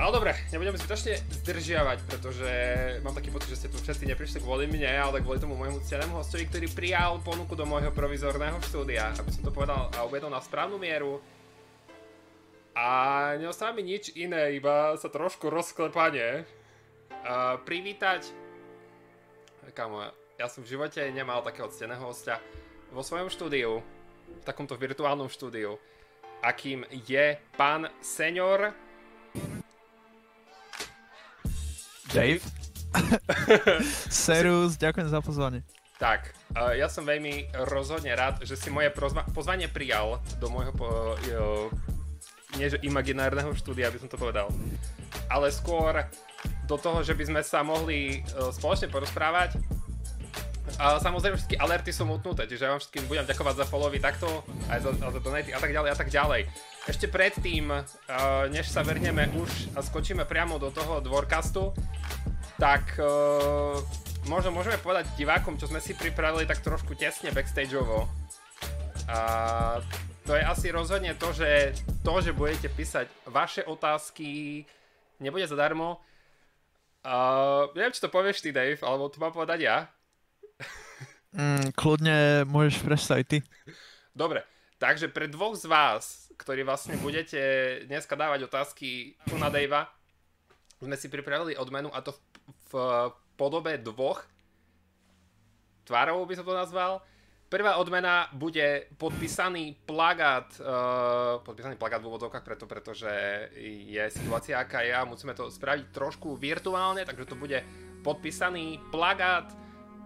Ale dobre, nebudem zbytočne zdržiavať, pretože mám taký pocit, že ste tu všetci neprišli kvôli mne, ale kvôli tomu môjmu ctenému hostovi, ktorý prijal ponuku do môjho provizorného štúdia, aby som to povedal a uvedol na správnu mieru. A neostáva mi nič iné, iba sa trošku rozklepanie. Uh, privítať... Kamo, ja som v živote nemal takého cteného hostia vo svojom štúdiu, v takomto virtuálnom štúdiu, akým je pán senior Dave? Serus, ďakujem za pozvanie. Tak, uh, ja som veľmi rozhodne rád, že si moje prozva- pozvanie prijal do môjho po- uh, nie že imaginárneho štúdia, aby som to povedal, ale skôr do toho, že by sme sa mohli uh, spoločne porozprávať. A samozrejme všetky alerty sú mutnuté, čiže ja vám všetkým budem ďakovať za followy takto, aj za, za donaty a tak ďalej a tak ďalej. Ešte predtým, uh, než sa vrhneme už a skočíme priamo do toho dvorkastu, tak uh, možno môžeme povedať divákom, čo sme si pripravili tak trošku tesne backstageovo. A to je asi rozhodne to, že to, že budete písať vaše otázky, nebude zadarmo. Uh, neviem, či to povieš ty, Dave, alebo to mám povedať ja. Mm, kľudne môžeš predstaviť ty. Dobre, takže pre dvoch z vás, ktorí vlastne budete dneska dávať otázky tu na Davea, sme si pripravili odmenu a to v, v podobe dvoch tvárov by som to nazval. Prvá odmena bude podpísaný plagát, uh, podpísaný plagát v úvodzovkách preto, pretože je situácia aká je a musíme to spraviť trošku virtuálne, takže to bude podpísaný plagát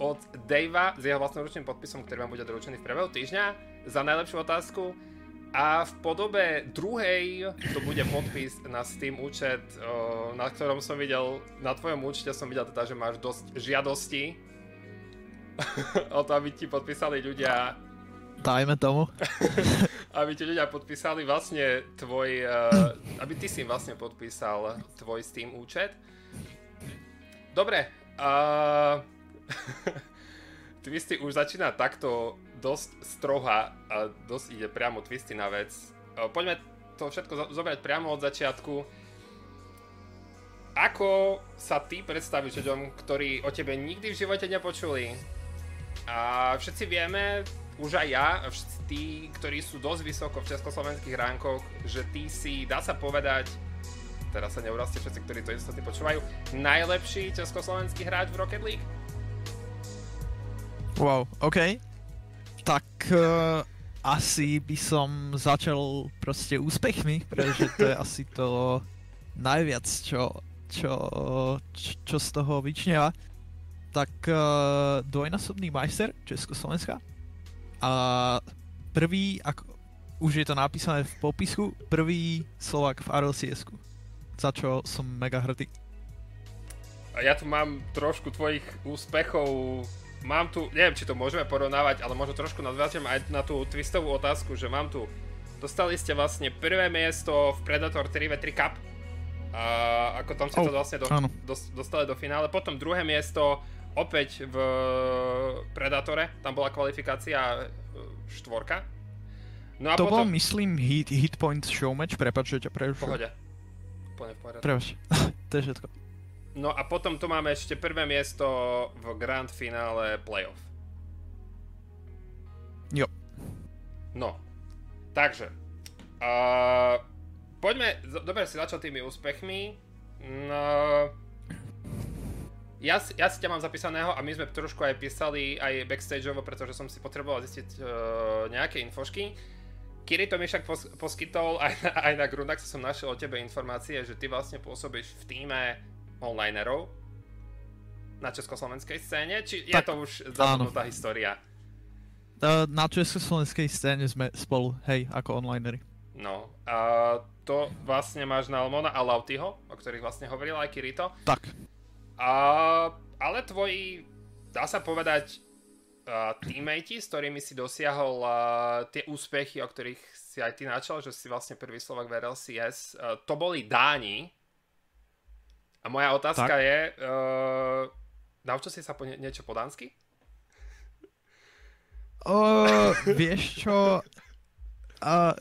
od Davea s jeho vlastnoručným podpisom, ktorý vám bude doručený v priebehu týždňa za najlepšiu otázku. A v podobe druhej to bude podpis na Steam účet, na ktorom som videl, na tvojom účte som videl teda, že máš dosť žiadostí o to, aby ti podpísali ľudia Dajme tomu. aby ti ľudia podpísali vlastne tvoj, aby ty si im vlastne podpísal tvoj Steam účet. Dobre, uh, Twisty už začína takto dosť stroha a dosť ide priamo Twisty na vec. Poďme to všetko zobrať priamo od začiatku. Ako sa ty predstavíš ľuďom, ktorí o tebe nikdy v živote nepočuli? A všetci vieme, už aj ja, všetci tí, ktorí sú dosť vysoko v československých ránkoch, že ty si, dá sa povedať, teraz sa neurazte všetci, ktorí to istotne počúvajú, najlepší československý hráč v Rocket League? Wow, OK. Tak uh, asi by som začal proste úspechmi, pretože to je asi to najviac, čo, čo, čo z toho vyčneva. Tak uh, dvojnásobný majster Československa. A prvý, ako už je to napísané v popisku, prvý Slovak v RLCS, za čo som mega hrdý. A ja tu mám trošku tvojich úspechov mám tu, neviem, či to môžeme porovnávať, ale možno trošku nadviažem aj na tú twistovú otázku, že mám tu, dostali ste vlastne prvé miesto v Predator 3v3 Cup, a ako tam ste oh, to vlastne do, do, dostali do finále, potom druhé miesto opäť v Predatore, tam bola kvalifikácia e, štvorka. No a to potom... bol, myslím, hit, hit point showmatch, prepáč, že ťa prerušujem. Pohode. Úplne v poriadku. Prepač, to je všetko. No a potom tu máme ešte prvé miesto v Grand finále playoff. Jo. No, takže. Uh, poďme, dobre si začal tými úspechmi. No, ja, ja si ťa mám zapísaného a my sme trošku aj písali aj backstageovo, pretože som si potreboval zistiť uh, nejaké infošky. Kiri to mi však pos- poskytol aj na, aj na Grundax som našiel o tebe informácie, že ty vlastne pôsobíš v týme onlinerov na československej scéne, či tak, je to už zabudnutá história? Na československej scéne sme spolu, hej, ako onlinery. No, a to vlastne máš na Almona a Lautiho, o ktorých vlastne hovoril aj Kirito. Tak. A, ale tvoji, dá sa povedať, uh, s ktorými si dosiahol uh, tie úspechy, o ktorých si aj ty načal, že si vlastne prvý Slovak v RLCS, uh, to boli Dáni, a moja otázka tak. je, uh, naučil si sa po nie, niečo po dánsky? Uh, vieš čo, uh,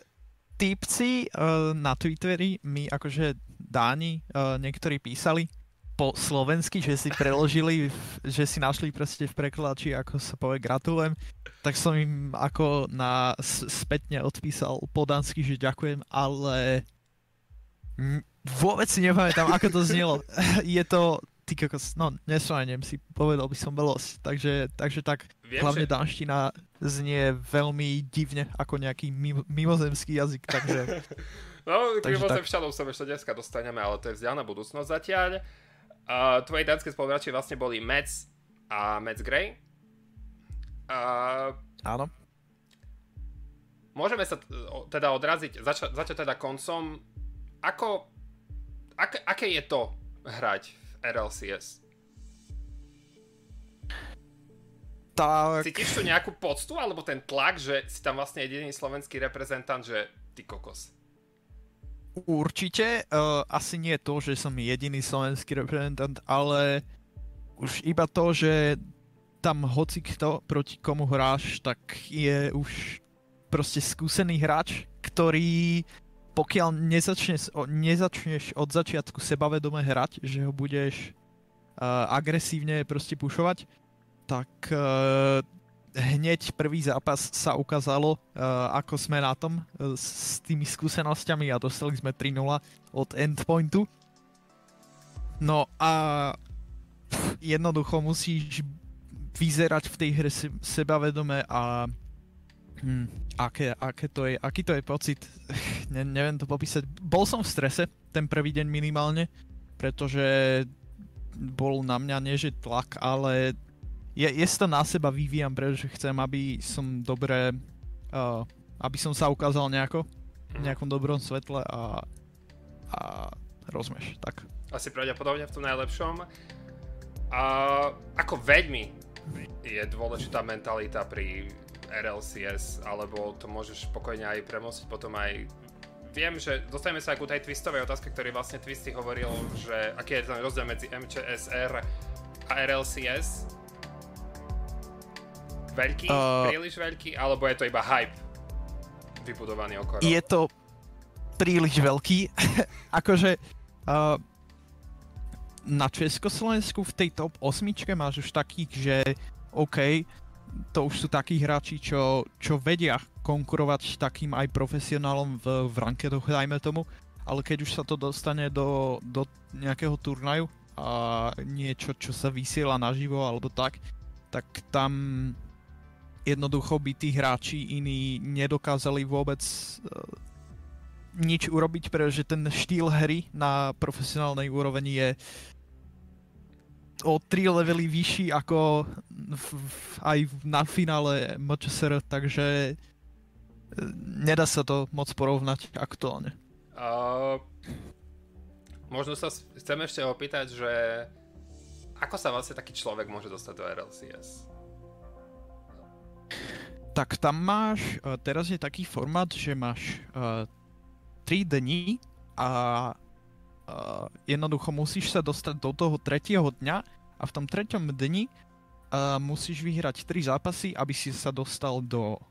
typci uh, na Twitteri mi akože Dáni uh, niektorí písali po slovensky, že si preložili, že si našli proste v prekladači, ako sa povie gratulujem, tak som im ako na spätne odpísal po dánsky, že ďakujem, ale vôbec si nepamätám, ako to znelo. Je to, ty kokos, no nesraniem si, povedal by som belos. Takže, takže tak, Viem, hlavne že... dánština znie veľmi divne, ako nejaký mimozemský jazyk, takže... No, k mimozemšťanov sa ešte dneska dostaneme, ale to je vzdialená budúcnosť zatiaľ. Uh, tvoje dánske spoluhráči vlastne boli Mets a Mets Grey. Uh, Áno. Môžeme sa teda odraziť, začať zača teda koncom. Ako, ak, aké je to hrať v RLCS? Tak... Cítiš tu nejakú poctu, alebo ten tlak, že si tam vlastne jediný slovenský reprezentant, že ty kokos? Určite, uh, asi nie to, že som jediný slovenský reprezentant, ale už iba to, že tam hoci kto proti komu hráš, tak je už proste skúsený hráč, ktorý pokiaľ nezačneš, nezačneš od začiatku sebavedome hrať, že ho budeš uh, agresívne proste pušovať, tak uh, hneď prvý zápas sa ukázalo, uh, ako sme na tom uh, s tými skúsenosťami a dostali sme 3-0 od endpointu. No a pff, jednoducho musíš vyzerať v tej hre sebavedome a hm, aké, aké to je, aký to je pocit, ne, neviem to popísať. Bol som v strese ten prvý deň minimálne, pretože bol na mňa nie že tlak, ale je, je to na seba vyvíjam, pretože chcem, aby som dobre, uh, aby som sa ukázal nejako, v mhm. nejakom dobrom svetle a, a rozmeš, tak. Asi pravdepodobne v tom najlepšom. A ako veľmi je dôležitá mentalita pri RLCS, alebo to môžeš spokojne aj premostiť potom aj viem, že dostaneme sa aj ku tej twistovej otázke, ktorý vlastne Twisty hovoril, že aký je ten rozdiel medzi MČSR a RLCS veľký, uh, príliš veľký, alebo je to iba hype vybudovaný okolo? Je to príliš veľký. akože uh, na Československu v tej top 8 máš už takých, že OK, to už sú takí hráči, čo, čo vedia konkurovať takým aj profesionálom v, v rankedoch, dajme tomu, ale keď už sa to dostane do, do nejakého turnaju a niečo, čo sa vysiela naživo alebo tak, tak tam jednoducho by tí hráči iní nedokázali vôbec uh, nič urobiť, pretože ten štýl hry na profesionálnej úrovni je o 3 levely vyšší ako v, v, aj na finále MČSR, takže uh, nedá sa to moc porovnať aktuálne. Uh, možno sa chcem ešte opýtať, že ako sa vlastne taký človek môže dostať do RLCS? Tak tam máš, uh, teraz je taký formát, že máš uh, 3 dní a uh, jednoducho musíš sa dostať do toho tretieho dňa a v tom treťom dni uh, musíš vyhrať 3 zápasy, aby si sa dostal do uh,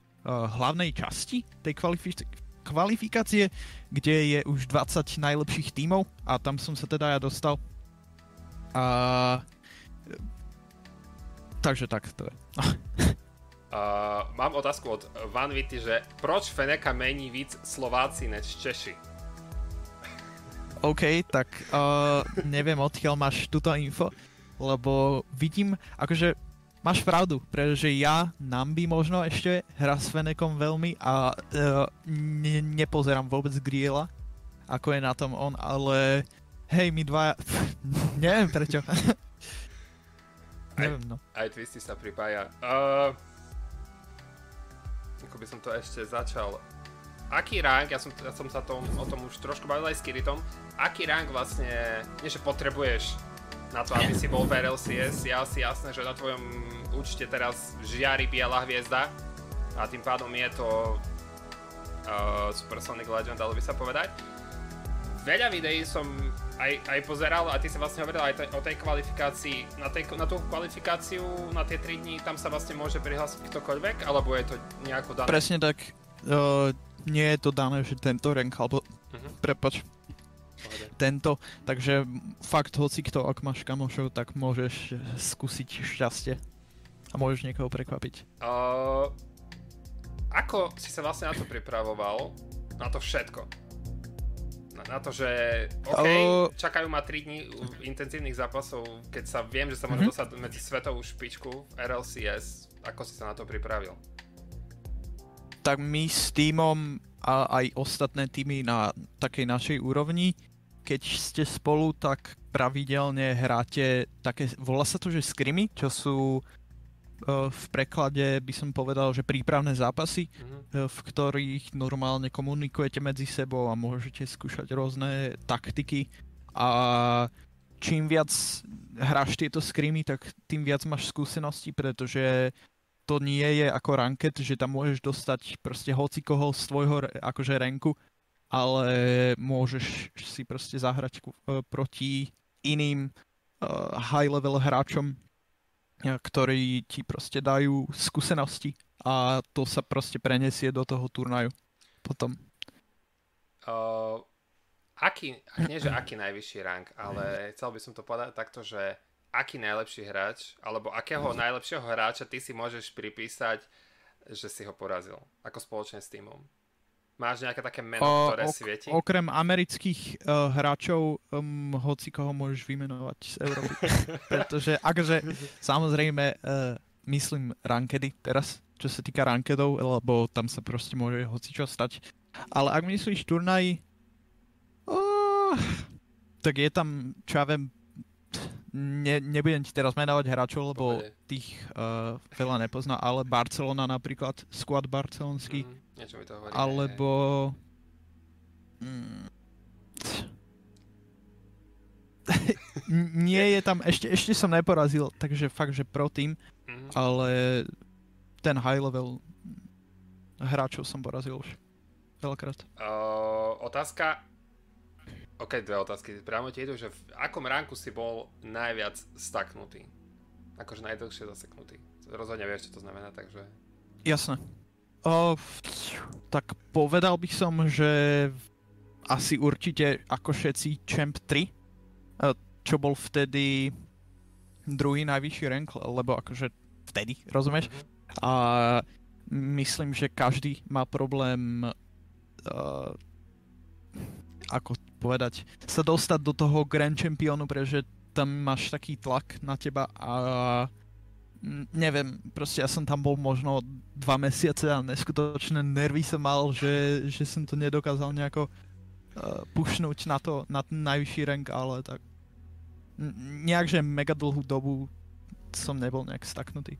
hlavnej časti tej kvalifi- kvalifikácie, kde je už 20 najlepších tímov a tam som sa teda ja dostal. A... Takže tak to je. Uh, mám otázku od Van Vity, že proč Feneka mení víc Slováci než Češi? OK, tak uh, neviem odkiaľ máš túto info, lebo vidím, akože máš pravdu, pretože ja Nambi možno ešte hra s Fenekom veľmi a uh, ne, nepozerám vôbec Griela, ako je na tom on, ale hej, my dva, neviem prečo. neviem, no. Aj, aj Twisty sa pripája. Uh, ako by som to ešte začal. Aký rank, ja som, ja som sa tom, o tom už trošku bavil aj s Kiritom, aký rank vlastne, nie že potrebuješ na to, aby si bol v RLCS, je asi jasné, že na tvojom účte teraz žiari biela hviezda a tým pádom je to uh, Supersonic Legend, dalo by sa povedať. Veľa videí som aj, aj pozeral a ty si vlastne hovoril aj te, o tej kvalifikácii, na, tej, na tú kvalifikáciu, na tie 3 dní, tam sa vlastne môže prihlásiť ktokoľvek, alebo je to nejako dané? Presne tak, uh, nie je to dané, že tento rank, alebo, uh-huh. prepač, tento, takže fakt hoci kto, ak máš kamošov, tak môžeš skúsiť šťastie a môžeš niekoho prekvapiť. Uh, ako si sa vlastne na to pripravoval? Na to všetko? Na, na to, že OK, uh, čakajú ma 3 dní intenzívnych zápasov, keď sa viem, že sa môžem uh-huh. dostať medzi svetovú špičku v RLCS. Ako si sa na to pripravil? Tak my s týmom a aj ostatné týmy na takej našej úrovni, keď ste spolu, tak pravidelne hráte také, volá sa to, že skrimy, čo sú Eh, v preklade by som povedal, že prípravné zápasy, mm-hmm. v ktorých normálne komunikujete medzi sebou a môžete skúšať rôzne taktiky a čím viac hráš tieto skrimy, tak tým viac máš skúsenosti, pretože to nie je ako ranket, že tam môžeš dostať proste hoci koho z tvojho akože renku, ale môžeš si proste zahrať uh, proti iným uh, high level hráčom, ktorí ti proste dajú skúsenosti a to sa proste prenesie do toho turnaju potom. Uh, aký, nie že aký najvyšší rank, ale chcel by som to povedať takto, že aký najlepší hráč, alebo akého najlepšieho hráča ty si môžeš pripísať, že si ho porazil, ako spoločne s týmom. Máš nejaké také meno, o, ktoré ok, svieti? Okrem amerických uh, hráčov, um, hoci koho môžeš vymenovať z Európy. Pretože akože samozrejme uh, myslím rankedy teraz, čo sa týka rankedov, lebo tam sa proste môže hoci čo stať. Ale ak myslíš turnaj, uh, tak je tam, čo ja viem, ne, nebudem ti teraz menovať hráčov, lebo Pohode. tých uh, veľa nepozná, ale Barcelona napríklad, squad barcelonský. Mm, niečo mi to hovorí. Alebo... Mm, nie je tam, ešte, ešte som neporazil, takže fakt, že pro tým, mm-hmm. ale ten high level hráčov som porazil už veľakrát. Uh, otázka, OK, dve otázky. Priamo ti idú, že v akom ránku si bol najviac staknutý? Akože najdlhšie zaseknutý. Rozhodne vieš, čo to znamená, takže... Jasné. O, tak povedal by som, že asi určite ako všetci Champ 3, čo bol vtedy druhý najvyšší rank, lebo akože vtedy, rozumieš? Mm-hmm. A myslím, že každý má problém uh, ako povedať, sa dostať do toho Grand Championu, pretože tam máš taký tlak na teba a neviem, proste ja som tam bol možno dva mesiace a neskutočné nervy som mal, že, že som to nedokázal nejako uh, pušnúť na to, na ten najvyšší rank, ale tak nejak, že mega dlhú dobu som nebol nejak staknutý.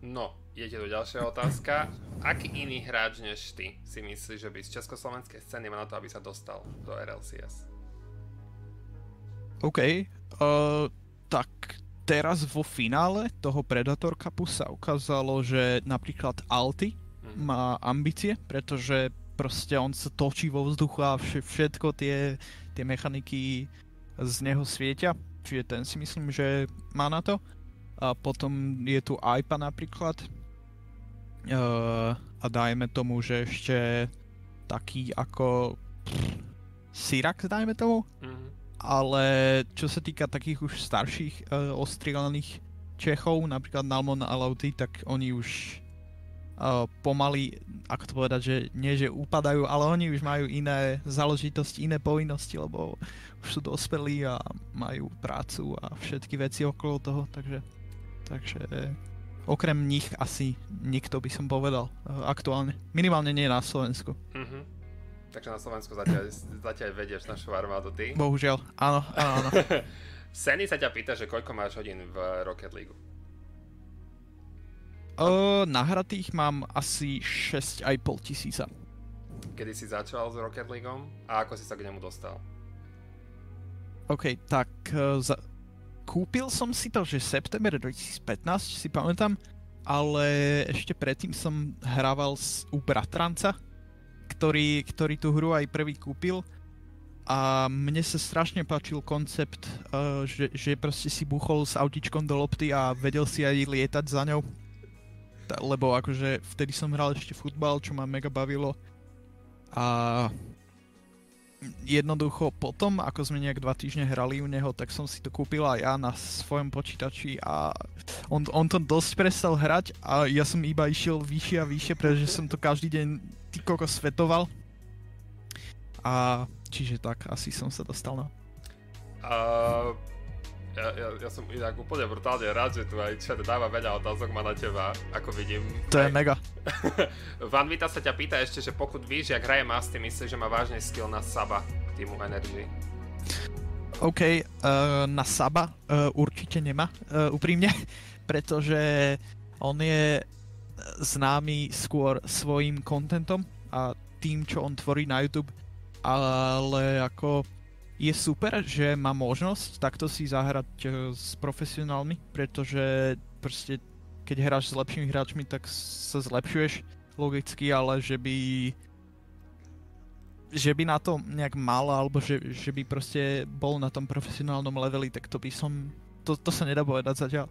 No, Idete do ďalšia otázka. Aký iný hráč než ty si myslíš, že by z československej scény mal na to, aby sa dostal do RLCS? OK. Uh, tak teraz vo finále toho Predator Cupu sa ukázalo, že napríklad Alty mm. má ambície, pretože proste on sa točí vo vzduchu a všetko tie, tie mechaniky z neho svietia. Čiže ten si myslím, že má na to. A potom je tu Aipa napríklad, Uh, a dajme tomu, že ešte taký ako Syrax, dajme tomu. Mm-hmm. Ale čo sa týka takých už starších uh, ostrielaných Čechov, napríklad Nalmon a Lauty, tak oni už uh, pomaly, ako to povedať, že nie že upadajú, ale oni už majú iné záležitosti, iné povinnosti, lebo už sú dospelí a majú prácu a všetky veci okolo toho, takže, takže okrem nich asi nikto by som povedal uh, aktuálne. Minimálne nie na Slovensku. Mm-hmm. Takže na Slovensku zatiaľ, zatiaľ vedieš našu armádu ty. Bohužiaľ, áno, áno, áno. Seny sa ťa pýta, že koľko máš hodín v Rocket League? Uh, nahratých mám asi 6,5 tisíca. Kedy si začal s Rocket Leagueom a ako si sa k nemu dostal? OK, tak za, kúpil som si to, že september 2015, si pamätám, ale ešte predtým som hrával u bratranca, ktorý, ktorý tú hru aj prvý kúpil a mne sa strašne páčil koncept, uh, že, že proste si buchol s autičkom do lopty a vedel si aj lietať za ňou. Ta, lebo akože vtedy som hral ešte futbal, čo ma mega bavilo. A jednoducho potom, ako sme nejak dva týždne hrali u neho, tak som si to kúpil aj ja na svojom počítači a on, on to dosť prestal hrať a ja som iba išiel vyššie a vyššie, pretože som to každý deň ty koko svetoval. A čiže tak, asi som sa dostal na... Uh, ja, ja, ja som inak úplne brutálne rád, že tu aj chat dáva veľa otázok má na teba, ako vidím. To je mega. Van Vita sa ťa pýta ešte, že pokud víš, jak hraje Masty, myslíš, že má vážne skill na Saba týmu Energy? OK, uh, na Saba uh, určite nemá, uh, úprimne, pretože on je známy skôr svojim kontentom a tým, čo on tvorí na YouTube, ale ako je super, že má možnosť takto si zahrať uh, s profesionálmi, pretože proste keď hráš s lepšími hráčmi, tak sa zlepšuješ logicky, ale že by že by na to nejak mal, alebo že, že by proste bol na tom profesionálnom leveli, tak to by som, to, to sa nedá povedať zatiaľ.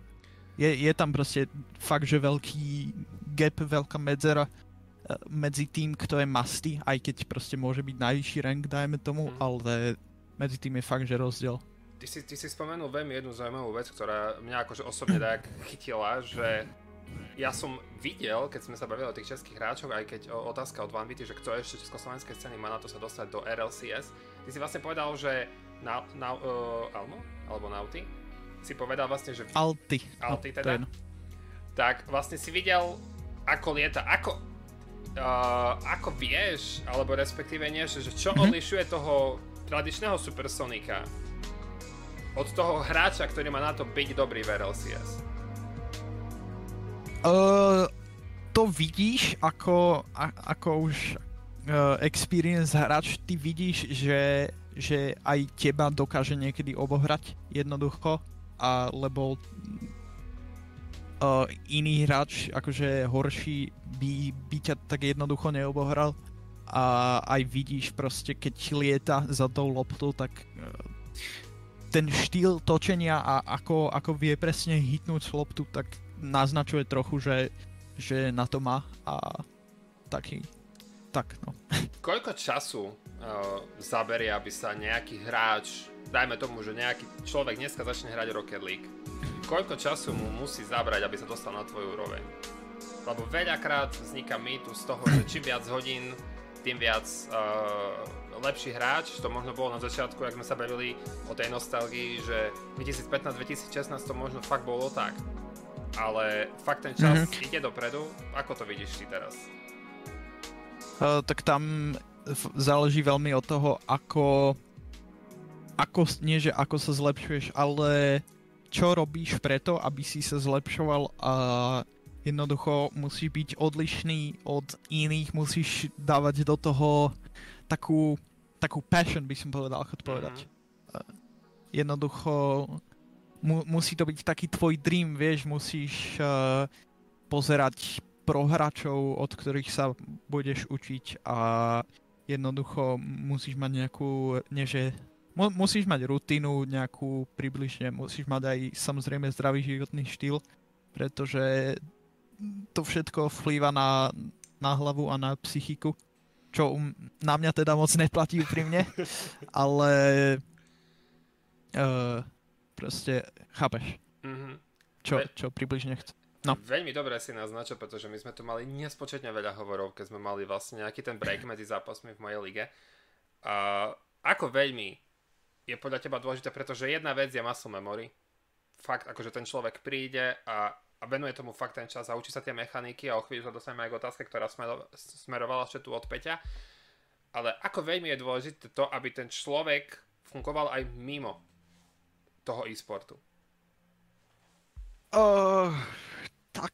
Je, je tam proste fakt, že veľký gap, veľká medzera eh, medzi tým, kto je masty, aj keď proste môže byť najvyšší rank, dajme tomu, mm. ale medzi tým je fakt, že rozdiel. Ty si, ty si spomenul veľmi jednu zaujímavú vec, ktorá mňa akože osobne tak chytila, že ja som videl, keď sme sa bavili o tých českých hráčoch, aj keď o, otázka od Vanvity, že kto ešte československej scény má na to sa dostať do RLCS, ty si vlastne povedal, že na, na, uh, Almo? Alebo Nauty? Si povedal vlastne, že... Alty. Alty no, teda. Tak vlastne si videl, ako lieta, ako, uh, ako vieš, alebo respektíve nie, že, že čo mm-hmm. odlišuje toho tradičného Supersonika od toho hráča, ktorý má na to byť dobrý v RLCS? Uh, to vidíš ako, a, ako už uh, experience hráč, ty vidíš, že, že aj teba dokáže niekedy obohrať jednoducho, a lebo uh, iný hráč, akože horší, by, by ťa tak jednoducho neobohral a aj vidíš proste, keď lieta za tou loptou, tak e, ten štýl točenia a ako, ako vie presne hitnúť loptu, tak naznačuje trochu, že, že na to má a taký, tak no. Koľko času uh, zaberie, aby sa nejaký hráč, dajme tomu, že nejaký človek dneska začne hrať Rocket League, koľko času mu musí zabrať, aby sa dostal na tvoju úroveň? Lebo veľakrát vzniká mýtus z toho, že čím viac hodín tým viac uh, lepší hráč. To možno bolo na začiatku, ak sme sa bavili o tej nostalgii, že 2015-2016 to možno fakt bolo tak. Ale fakt ten čas mm-hmm. ide dopredu. Ako to vidíš ty teraz? Uh, tak tam záleží veľmi od toho, ako, ako, nie že ako sa zlepšuješ, ale čo robíš preto, aby si sa zlepšoval a jednoducho musíš byť odlišný od iných, musíš dávať do toho takú, takú passion, by som povedal, to povedať. Mm-hmm. Jednoducho mu, musí to byť taký tvoj dream, vieš, musíš uh, pozerať prohračov, od ktorých sa budeš učiť a jednoducho musíš mať nejakú, nie že mu, musíš mať rutinu nejakú približne, musíš mať aj samozrejme zdravý životný štýl, pretože to všetko vplýva na, na hlavu a na psychiku, čo um, na mňa teda moc neplatí úprimne, ale uh, proste chápeš, mm-hmm. čo, čo približne chce. No. Veľmi dobre si naznačil, pretože my sme tu mali nespočetne veľa hovorov, keď sme mali vlastne nejaký ten break medzi zápasmi v mojej lige. A ako veľmi je podľa teba dôležité, pretože jedna vec je muscle memory. Fakt, akože ten človek príde a a venuje tomu fakt ten čas a učí sa tie mechaniky a o chvíľu sa dostaneme aj k otázke, ktorá smerovala ešte tu od Peťa. Ale ako veľmi je dôležité to, aby ten človek fungoval aj mimo toho e-sportu? Uh, tak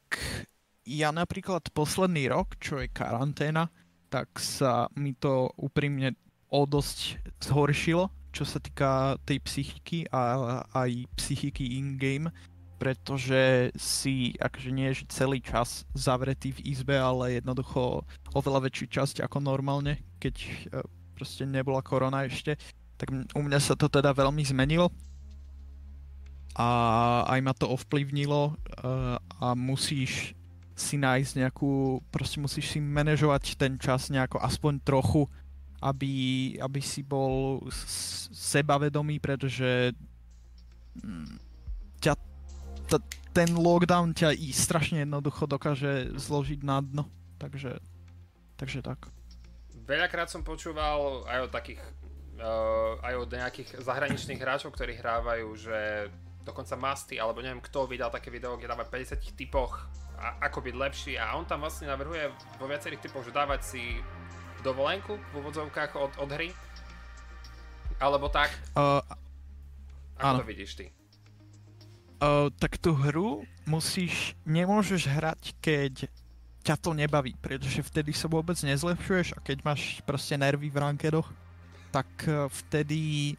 ja napríklad posledný rok, čo je karanténa, tak sa mi to úprimne o dosť zhoršilo, čo sa týka tej psychiky a aj psychiky in-game pretože si akože nie je celý čas zavretý v izbe, ale jednoducho oveľa väčšiu časť ako normálne, keď e, proste nebola korona ešte. Tak u mňa sa to teda veľmi zmenilo a aj ma to ovplyvnilo e, a musíš si nájsť nejakú, proste musíš si manažovať ten čas nejako aspoň trochu aby, aby si bol sebavedomý, pretože t- ten lockdown ťa i strašne jednoducho dokáže zložiť na dno. Takže, takže tak. Veľakrát som počúval aj od takých uh, aj od nejakých zahraničných hráčov, ktorí hrávajú, že dokonca Masty, alebo neviem kto vydal také video, kde dáva 50 typoch a, ako byť lepší a on tam vlastne navrhuje vo viacerých typoch, že dávať si dovolenku v úvodzovkách od, od hry alebo tak. Uh, ako áno. to vidíš ty? Tak tú hru musíš, nemôžeš hrať, keď ťa to nebaví, pretože vtedy sa vôbec nezlepšuješ a keď máš proste nervy v rankedoch, tak uh, vtedy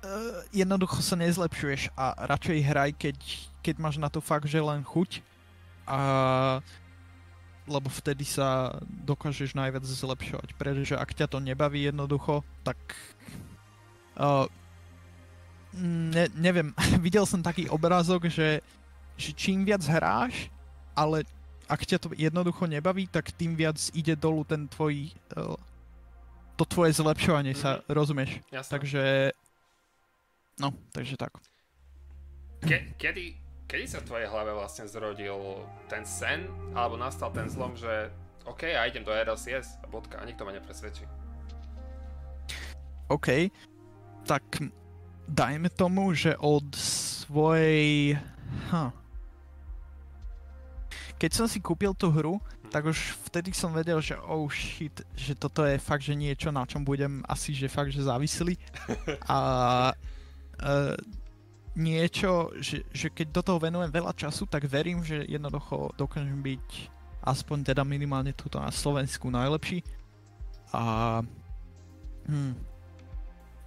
uh, jednoducho sa nezlepšuješ a radšej hraj, keď, keď máš na to fakt, že len chuť a lebo vtedy sa dokážeš najviac zlepšovať, pretože ak ťa to nebaví jednoducho, tak uh, ne, neviem, videl som taký obrázok, že, že čím viac hráš, ale ak ťa to jednoducho nebaví, tak tým viac ide dolu ten tvoj uh, to tvoje zlepšovanie mm-hmm. sa, mhm. rozumieš? Jasne. Takže no, takže tak. Ke, kedy, kedy sa v tvojej hlave vlastne zrodil ten sen, alebo nastal ten zlom, že OK, ja idem do RLCS a bodka, a nikto ma nepresvedčí. OK, tak dajme tomu, že od svojej... Huh. Keď som si kúpil tú hru, tak už vtedy som vedel, že oh shit, že toto je fakt, že niečo, na čom budem asi, že fakt, že závislý. A uh, niečo, že, že keď do toho venujem veľa času, tak verím, že jednoducho dokážem byť aspoň teda minimálne tuto na Slovensku najlepší. A hm,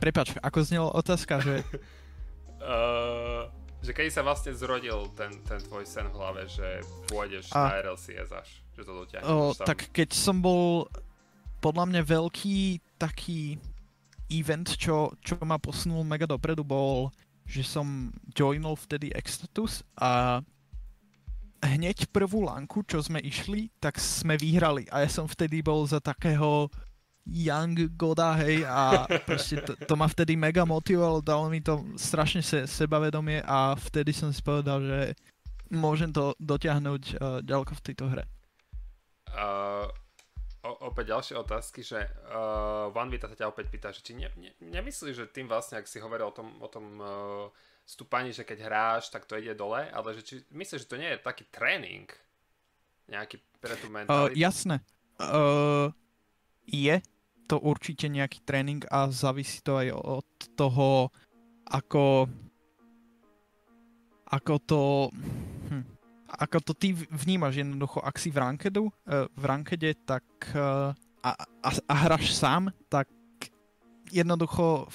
Prepač, ako znela otázka, že... uh, že kedy sa vlastne zrodil ten, ten tvoj sen v hlave, že pôjdeš a... na RLCS až, že to dotiahneš uh, Tak keď som bol podľa mňa veľký taký event, čo, čo ma posunul mega dopredu, bol, že som joinol vtedy Extatus a hneď prvú lanku, čo sme išli, tak sme vyhrali. A ja som vtedy bol za takého young goda, hej, a proste to, to ma vtedy mega motivovalo, dalo mi to strašne se, sebavedomie a vtedy som si povedal, že môžem to dotiahnuť uh, ďaleko v tejto hre. Uh, o, opäť ďalšie otázky, že uh, Van Vita sa ťa opäť pýta, že či ne, ne, nemyslíš, že tým vlastne, ak si hovoril o tom, o tom uh, stúpaní, že keď hráš, tak to ide dole, ale že či myslíš, že to nie je taký tréning nejaký pre tú mentalitu? Uh, jasné. Uh, je to určite nejaký tréning a závisí to aj od toho, ako ako to hm, ako to ty vnímaš jednoducho, ak si v rankedu, uh, v rankede, tak uh, a, a, a hráš sám, tak jednoducho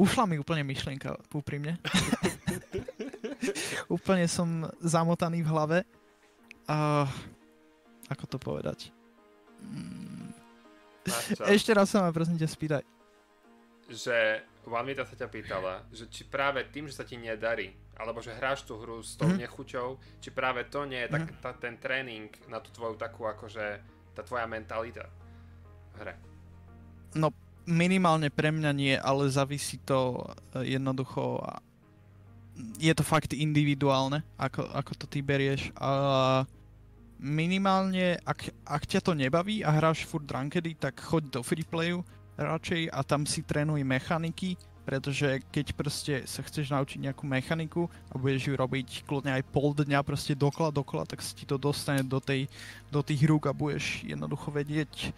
ušla mi úplne myšlienka, úprimne. úplne som zamotaný v hlave. A ako to povedať? Mm, ešte raz sa ma prosím ťa spýtaj. Že Vanvita sa ťa pýtala, že či práve tým, že sa ti nedarí, alebo že hráš tú hru s tou mm-hmm. nechuťou, či práve to nie je tak, mm-hmm. tá, ten tréning na tú tvoju takú akože tá tvoja mentalita v hre. No minimálne pre mňa nie, ale závisí to eh, jednoducho je to fakt individuálne, ako, ako to ty berieš a minimálne, ak, ak ťa to nebaví a hráš furt rankedy, tak choď do freeplayu radšej a tam si trénuj mechaniky, pretože keď proste sa chceš naučiť nejakú mechaniku a budeš ju robiť kľudne aj pol dňa proste dokola dokola, tak si ti to dostane do, tej, do tých rúk a budeš jednoducho vedieť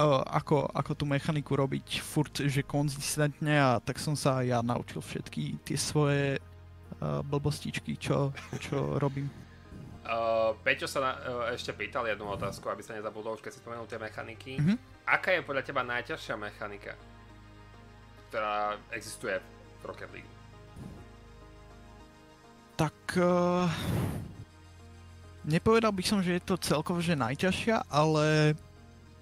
uh, ako, ako tú mechaniku robiť furt, že konzistentne a tak som sa aj ja naučil všetky tie svoje uh, blbostičky, čo, čo robím. Uh, Peťo sa na, uh, ešte pýtal jednu otázku, aby sa nezabudol, už keď si spomenul tie mechaniky. Mm-hmm. Aká je podľa teba najťažšia mechanika, ktorá existuje v Rocket League? Tak... Uh, nepovedal by som, že je to celkovo že najťažšia, ale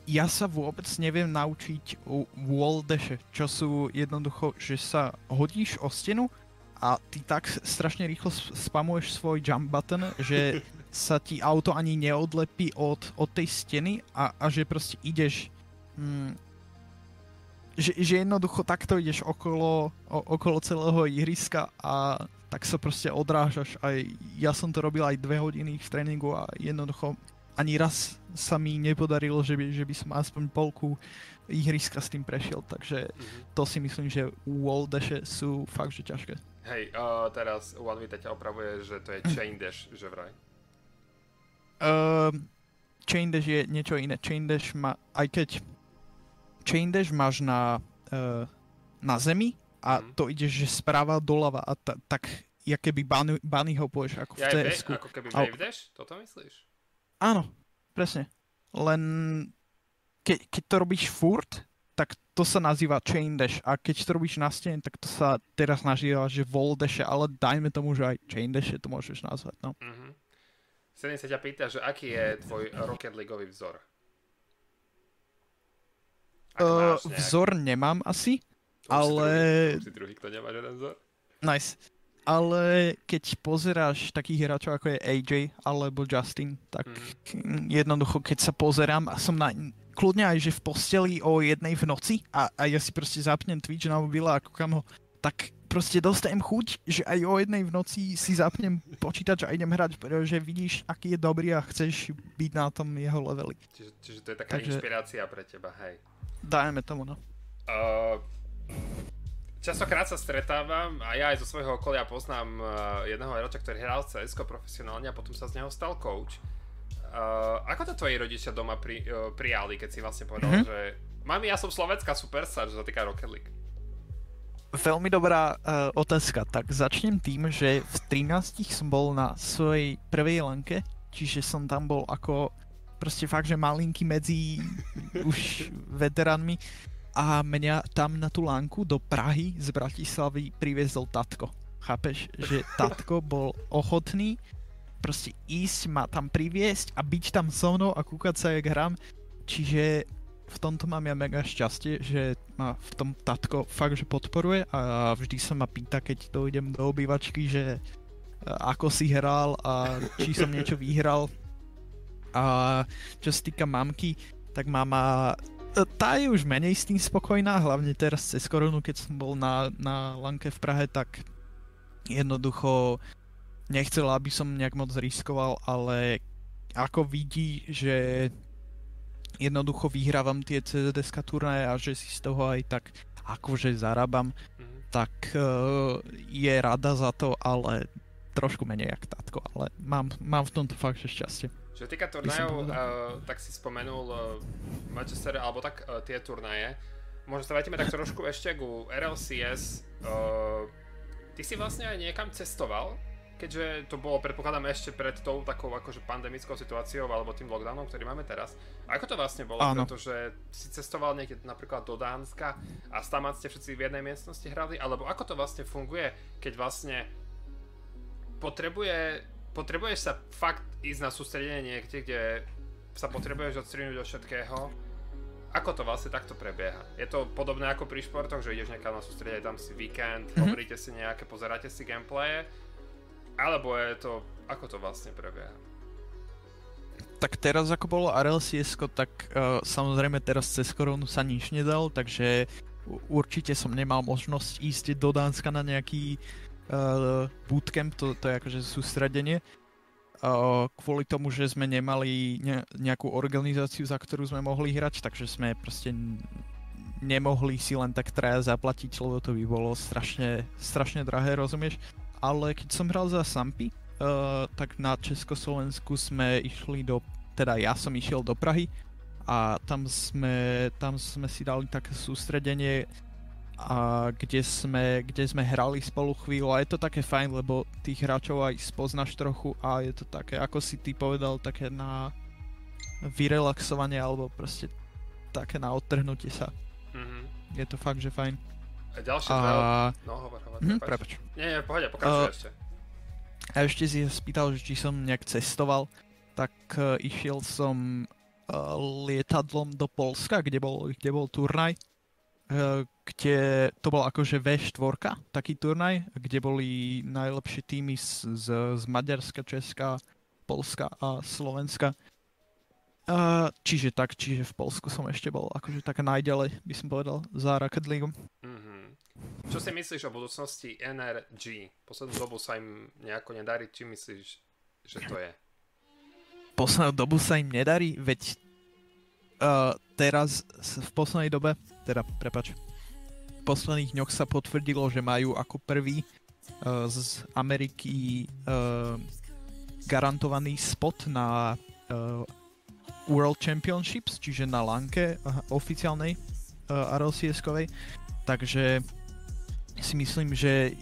ja sa vôbec neviem naučiť wall dash, čo sú jednoducho, že sa hodíš o stenu a ty tak strašne rýchlo spamuješ svoj jump button, že sa ti auto ani neodlepí od, od tej steny a, a že proste ideš mm, že, že jednoducho takto ideš okolo, o, okolo celého ihriska a tak sa proste odrážaš. Aj ja som to robil aj dve hodiny v tréningu a jednoducho ani raz sa mi nepodarilo, že by, že by som aspoň polku ihriska s tým prešiel, takže mm-hmm. to si myslím, že wall dashe sú fakt, že ťažké. Hej, uh, teraz One Vita ťa opravuje, že to je chain dash, že vraj. Uh, chain dash je niečo iné. Chain dash má, aj keď chain dash máš na, uh, na zemi a mm. to ideš že správa doľava a ta, tak ja keby bunny, bunny hopuješ ako ja v ts Ako keby wave dash? Toto myslíš? Áno, presne. Len ke, keď to robíš furt, tak to sa nazýva chain dash a keď to robíš na stene, tak to sa teraz nazýva, že wall dash, ale dajme tomu, že aj chain dash to môžeš nazvať. No. Mm-hmm. Sedem sa ťa pýta, že aký je tvoj Rocket Leagueový vzor? Uh, vzor nemám asi, už ale... Si druhý, si druhý, kto nemá žiaden vzor? Nice ale keď pozeráš takých hráčov ako je AJ alebo Justin, tak mm. jednoducho keď sa pozerám a som na kľudne aj že v posteli o jednej v noci a, a ja si proste zapnem Twitch na mobile a kúkam ho, tak proste dostajem chuť, že aj o jednej v noci si zapnem počítač a idem hrať, pretože vidíš, aký je dobrý a chceš byť na tom jeho leveli. Čiže, čiže to je taká Takže, inšpirácia pre teba, hej. Dajme tomu, no. Uh, Častokrát sa stretávam a ja aj zo svojho okolia poznám uh, jedného hráča, ktorý hral CS profesionálne a potom sa z neho stal coach. Uh, ako to tvoji rodičia doma pri, uh, prijali, keď si vlastne povedal, mm-hmm. že mami, ja som slovenská superstar, čo sa týka Rocket League? Veľmi dobrá uh, otázka. Tak začnem tým, že v 13 som bol na svojej prvej lanke, čiže som tam bol ako proste fakt, že malinký medzi už veteránmi a mňa tam na tú lánku do Prahy z Bratislavy priviezol tatko. Chápeš, že tatko bol ochotný proste ísť ma tam priviesť a byť tam so mnou a kúkať sa, jak hram. Čiže v tomto mám ja mega šťastie, že ma v tom tatko fakt, že podporuje a vždy sa ma pýta, keď dojdem do obývačky, že ako si hral a či som niečo vyhral. A čo sa týka mamky, tak mama tá je už menej s tým spokojná, hlavne teraz cez koronu, keď som bol na, na Lanke v Prahe, tak jednoducho nechcela, aby som nejak moc riskoval, ale ako vidí, že jednoducho vyhrávam tie CDS turnaje a že si z toho aj tak akože zarábam, mm-hmm. tak uh, je rada za to, ale trošku menej jak tatko, ale mám, mám v tomto fakt šťastie. Čo sa týka turnajov, uh, tak si spomenul uh, Manchester, alebo tak uh, tie turnaje. Možno sa vrátime tak trošku ešte ku RLCS. Uh, ty si vlastne aj niekam cestoval, keďže to bolo, predpokladám, ešte pred tou takou akože pandemickou situáciou alebo tým lockdownom, ktorý máme teraz. A ako to vlastne bolo? Áno. Pretože si cestoval niekde napríklad do Dánska a tam ste všetci v jednej miestnosti hrali? Alebo ako to vlastne funguje, keď vlastne potrebuje potrebuješ sa fakt ísť na sústredenie niekde, kde sa potrebuješ odstrihnúť od všetkého. Ako to vlastne takto prebieha? Je to podobné ako pri športoch, že ideš niekam na sústredenie, tam si víkend, mm-hmm. hovoríte si nejaké, pozeráte si gameplaye? Alebo je to, ako to vlastne prebieha? Tak teraz ako bolo RLCS, tak uh, samozrejme teraz cez koronu sa nič nedal, takže určite som nemal možnosť ísť do Dánska na nejaký uh, bootcamp, to, to je akože sústredenie, uh, kvôli tomu, že sme nemali ne, nejakú organizáciu, za ktorú sme mohli hrať, takže sme proste nemohli si len tak traja zaplatiť, lebo to by bolo strašne, strašne drahé, rozumieš? Ale keď som hral za Sampy, uh, tak na Československu sme išli do, teda ja som išiel do Prahy a tam sme, tam sme si dali také sústredenie a kde sme, kde sme hrali spolu chvíľu a je to také fajn, lebo tých hráčov aj spoznáš trochu a je to také, ako si ty povedal, také na vyrelaxovanie alebo proste také na odtrhnutie sa. Mm-hmm. Je to fakt, že fajn. A ďalšie a... No, hovor, hovor, mm, prepač. Nie, nie, pohode, pokračuj uh, ešte. A ešte si spýtal, že či som nejak cestoval, tak uh, išiel som uh, lietadlom do Polska, kde bol, kde bol turnaj Eh, kde to bol akože V4, taký turnaj, kde boli najlepšie týmy z, z, z Maďarska, Česka, Polska a Slovenska. Uh, čiže tak, čiže v Polsku som ešte bol akože tak najďalej, by som povedal, za Rocket League. Mm-hmm. Čo si myslíš o budúcnosti NRG? Poslednú dobu sa im nejako nedarí, či myslíš, že to je? Poslednú dobu sa im nedarí, veď uh, teraz v poslednej dobe, teda prepač, v posledných dňoch sa potvrdilo, že majú ako prvý uh, z Ameriky uh, garantovaný spot na uh, World Championships, čiže na lanke uh, oficiálnej uh, RLCS-kovej. Takže si myslím, že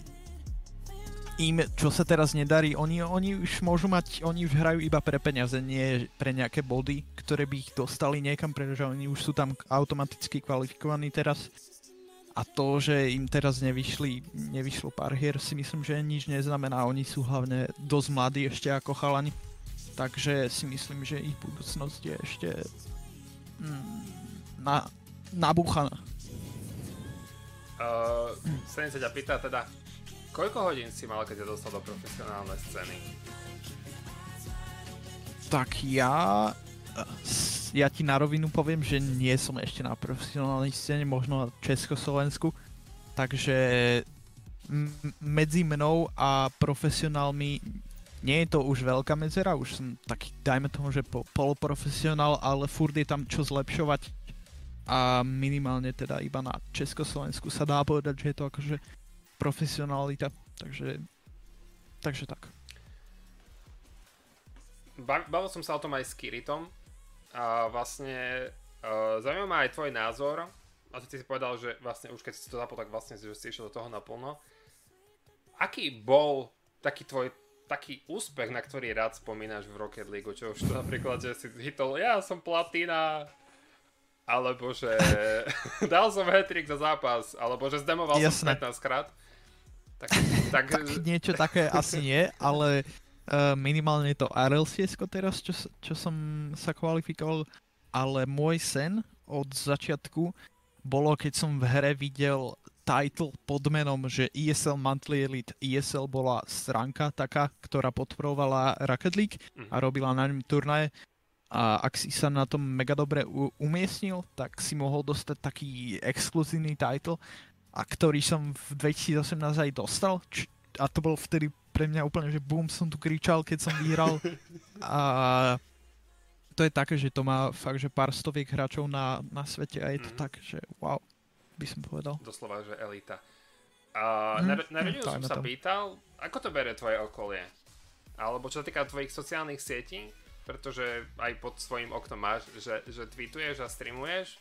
im, čo sa teraz nedarí, oni, oni už môžu mať, oni už hrajú iba pre peniaze, nie pre nejaké body, ktoré by ich dostali niekam, pretože oni už sú tam automaticky kvalifikovaní teraz. A to, že im teraz nevyšli, nevyšlo pár hier, si myslím, že nič neznamená. Oni sú hlavne dosť mladí ešte ako chalani. Takže si myslím, že ich budúcnosť je ešte mm, na, nabúchaná. Uh, sa ťa pýta teda, koľko hodín si mal, keď sa dostal do profesionálnej scény? Tak ja... Ja ti na rovinu poviem, že nie som ešte na profesionálnej scéne, možno na Československu. Takže medzi mnou a profesionálmi nie je to už veľká medzera, už som taký, dajme tomu, že po, poloprofesionál, ale furt je tam čo zlepšovať a minimálne teda iba na Československu sa dá povedať, že je to akože profesionalita, takže, takže tak. Bavil som sa o tom aj s Kiritom. A vlastne uh, zaujíma ma aj tvoj názor. A ty si povedal, že vlastne už keď si to zapol, tak vlastne že si išiel do toho naplno. Aký bol taký tvoj taký úspech, na ktorý rád spomínaš v Rocket League, čo už to napríklad, že si hitol, ja som platina, alebo že dal som hetrik za zápas, alebo že zdemoval Jasne. som 15 krát. Tak, tak... tak niečo také asi nie, ale uh, minimálne to RLCS teraz, čo, čo som sa kvalifikoval, ale môj sen od začiatku bolo, keď som v hre videl title pod menom, že ESL Monthly Elite ESL bola stránka taká, ktorá podporovala Rocket League a mhm. robila na ňom turnaje. A ak si sa na tom mega dobre umiestnil, tak si mohol dostať taký exkluzívny title, a ktorý som v 2018 aj dostal. Č- a to bol vtedy pre mňa úplne, že boom, som tu kričal, keď som vyhral. A to je také, že to má fakt, že pár stoviek hráčov na, na svete a je to mm. tak, že wow by som povedal. Doslova, že elita. A hmm, na, na Radiu som sa tam. pýtal, ako to bere tvoje okolie? Alebo čo sa týka tvojich sociálnych sietí, pretože aj pod svojim oknom máš, že, že tweetuješ a streamuješ.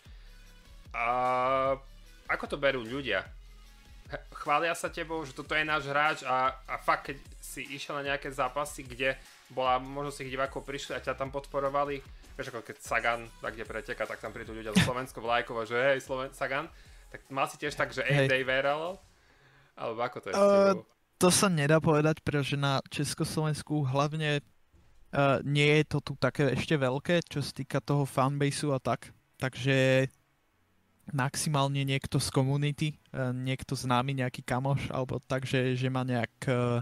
A ako to berú ľudia? Chvália sa tebou, že toto je náš hráč a, a fakt, keď si išiel na nejaké zápasy, kde bola možnosť ich divákov prišli a ťa tam podporovali, vieš ako keď Sagan tak kde preteka, tak tam prídu ľudia zo Slovensko vlajkovo, že hej Sloven- Sagan, tak mal si tiež tak, že hey, Dave Verrell? Alebo ako to je uh, To sa nedá povedať, pretože na Československu hlavne nie je to tu také ešte veľké, čo sa týka toho fanbaseu a tak. Takže maximálne niekto z komunity, uh, niekto známy, nejaký kamoš, alebo tak, že, že ma nejak uh,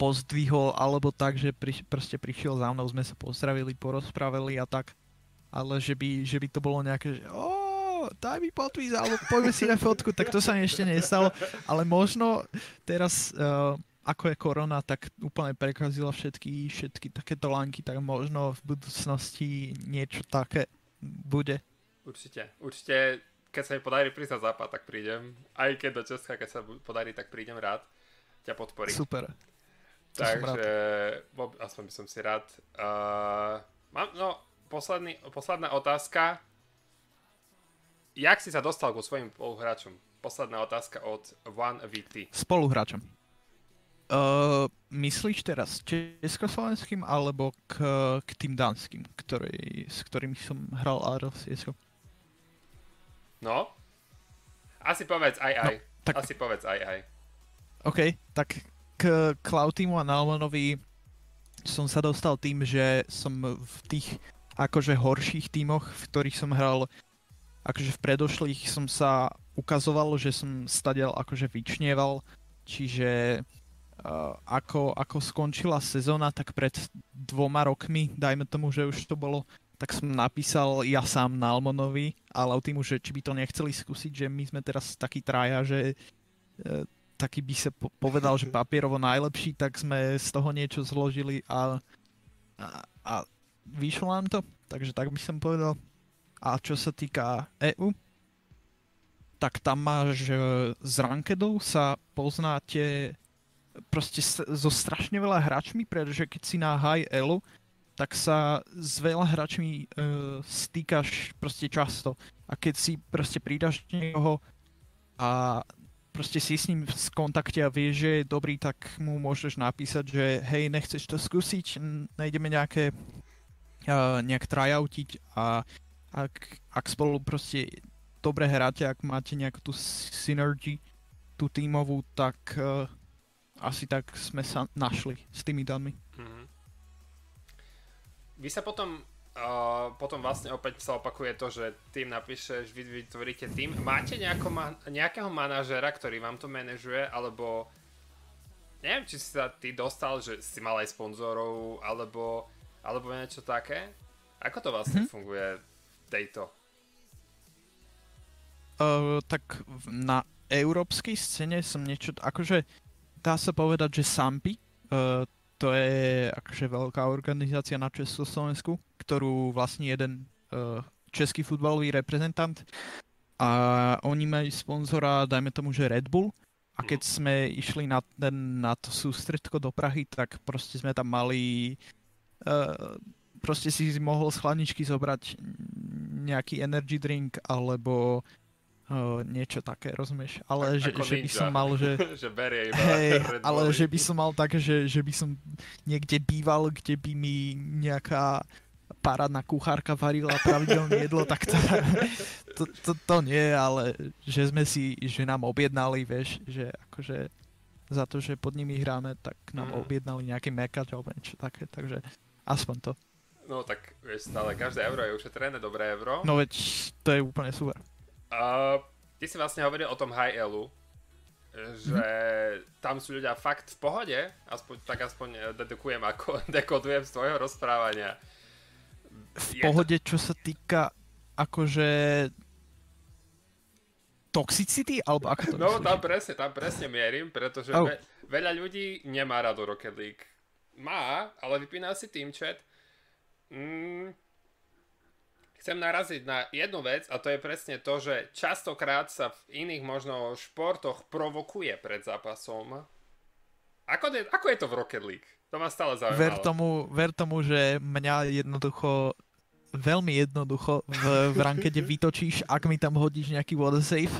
pozdvihol, alebo tak, že pri, proste prišiel za mnou, sme sa pozdravili, porozprávali a tak. Ale že by, že by to bolo nejaké, že oh, daj mi potvíz, alebo poďme si na fotku, tak to sa mi ešte nestalo. Ale možno teraz, uh, ako je korona, tak úplne prekazila všetky, všetky takéto lanky, tak možno v budúcnosti niečo také bude. Určite, určite, keď sa mi podarí prísť na západ, tak prídem. Aj keď do Česka, keď sa podarí, tak prídem rád ťa podporiť. Super. Takže, aspoň by som si rád. Uh, mám, no, posledný, posledná otázka jak si sa dostal ku svojim spoluhráčom? Posledná otázka od One VT. Spoluhráčom. Uh, myslíš teraz československým alebo k, k tým danským, ktorý, s ktorými som hral RLCS? No, asi povedz aj aj. No, tak... Asi povedz aj aj. OK, tak k Cloutimu a Nalmanovi som sa dostal tým, že som v tých akože horších tímoch, v ktorých som hral akože v predošlých som sa ukazoval, že som stadial akože vyčnieval, čiže ako, ako skončila sezóna, tak pred dvoma rokmi, dajme tomu, že už to bolo tak som napísal ja sám na Almonovi a Lautimu, že či by to nechceli skúsiť, že my sme teraz takí traja, že e, taký by sa po- povedal, že papierovo najlepší, tak sme z toho niečo zložili a, a, a vyšlo nám to, takže tak by som povedal. A čo sa týka EU, tak tam máš e, z rankedov sa poznáte proste so strašne veľa hráčmi, pretože keď si na high elu, tak sa s veľa hráčmi uh, stýkaš proste často. A keď si proste pridaš niekoho a proste si s ním v kontakte a vieš, že je dobrý, tak mu môžeš napísať, že hej, nechceš to skúsiť, najdeme nejaké uh, nejak tryoutiť a ak, ak spolu proste dobre hráte, ak máte nejakú tú synergy, tú tímovú, tak uh, asi tak sme sa našli s tými danmi. Mm-hmm. Vy sa potom Uh, potom vlastne opäť sa opakuje to, že tým napíšeš, vy vytvoríte tým. Máte nejako man- nejakého manažera, ktorý vám to manažuje, alebo neviem, či si sa ty dostal, že si mal aj sponzorov, alebo, alebo niečo také? Ako to vlastne mm-hmm. funguje tejto? Uh, tak na európskej scéne som niečo, akože dá sa povedať, že Sampi, uh, to je akože veľká organizácia na Československu, ktorú vlastní jeden uh, český futbalový reprezentant a oni majú sponzora, dajme tomu, že Red Bull. A keď sme išli na, ten, na to sústredko do Prahy, tak proste sme tam mali uh, proste si mohol z chladničky zobrať nejaký energy drink alebo uh, niečo také, rozumieš? Ale že, že by som mal, že... že berie iba hey, ale že by som mal také, že, že by som niekde býval, kde by mi nejaká parádna kuchárka varila pravidelné jedlo, tak to, to, to, to nie, ale že sme si, že nám objednali, vieš, že akože za to, že pod nimi hráme, tak nám mm. objednali nejaký mekač alebo niečo také, takže aspoň to. No tak vieš, stále každé euro je ušetrené, dobré euro. No veď to je úplne super. Uh, ty si vlastne hovoril o tom high elu, že mm-hmm. tam sú ľudia fakt v pohode, aspoň, tak aspoň eh, dedukujem, ako dekodujem z tvojho rozprávania. V je pohode, to... čo sa týka akože toxicity, alebo ako to No, tam presne, tam presne mierim, pretože oh. ve, veľa ľudí nemá rado Rocket League. Má, ale vypína si tým chat. Mm, chcem naraziť na jednu vec a to je presne to, že častokrát sa v iných možno športoch provokuje pred zápasom. Ako, je, ako je to v Rocket League? To ma stále zaujímalo. Ver tomu, ver tomu že mňa jednoducho veľmi jednoducho v, v rankede vytočíš, ak mi tam hodíš nejaký water safe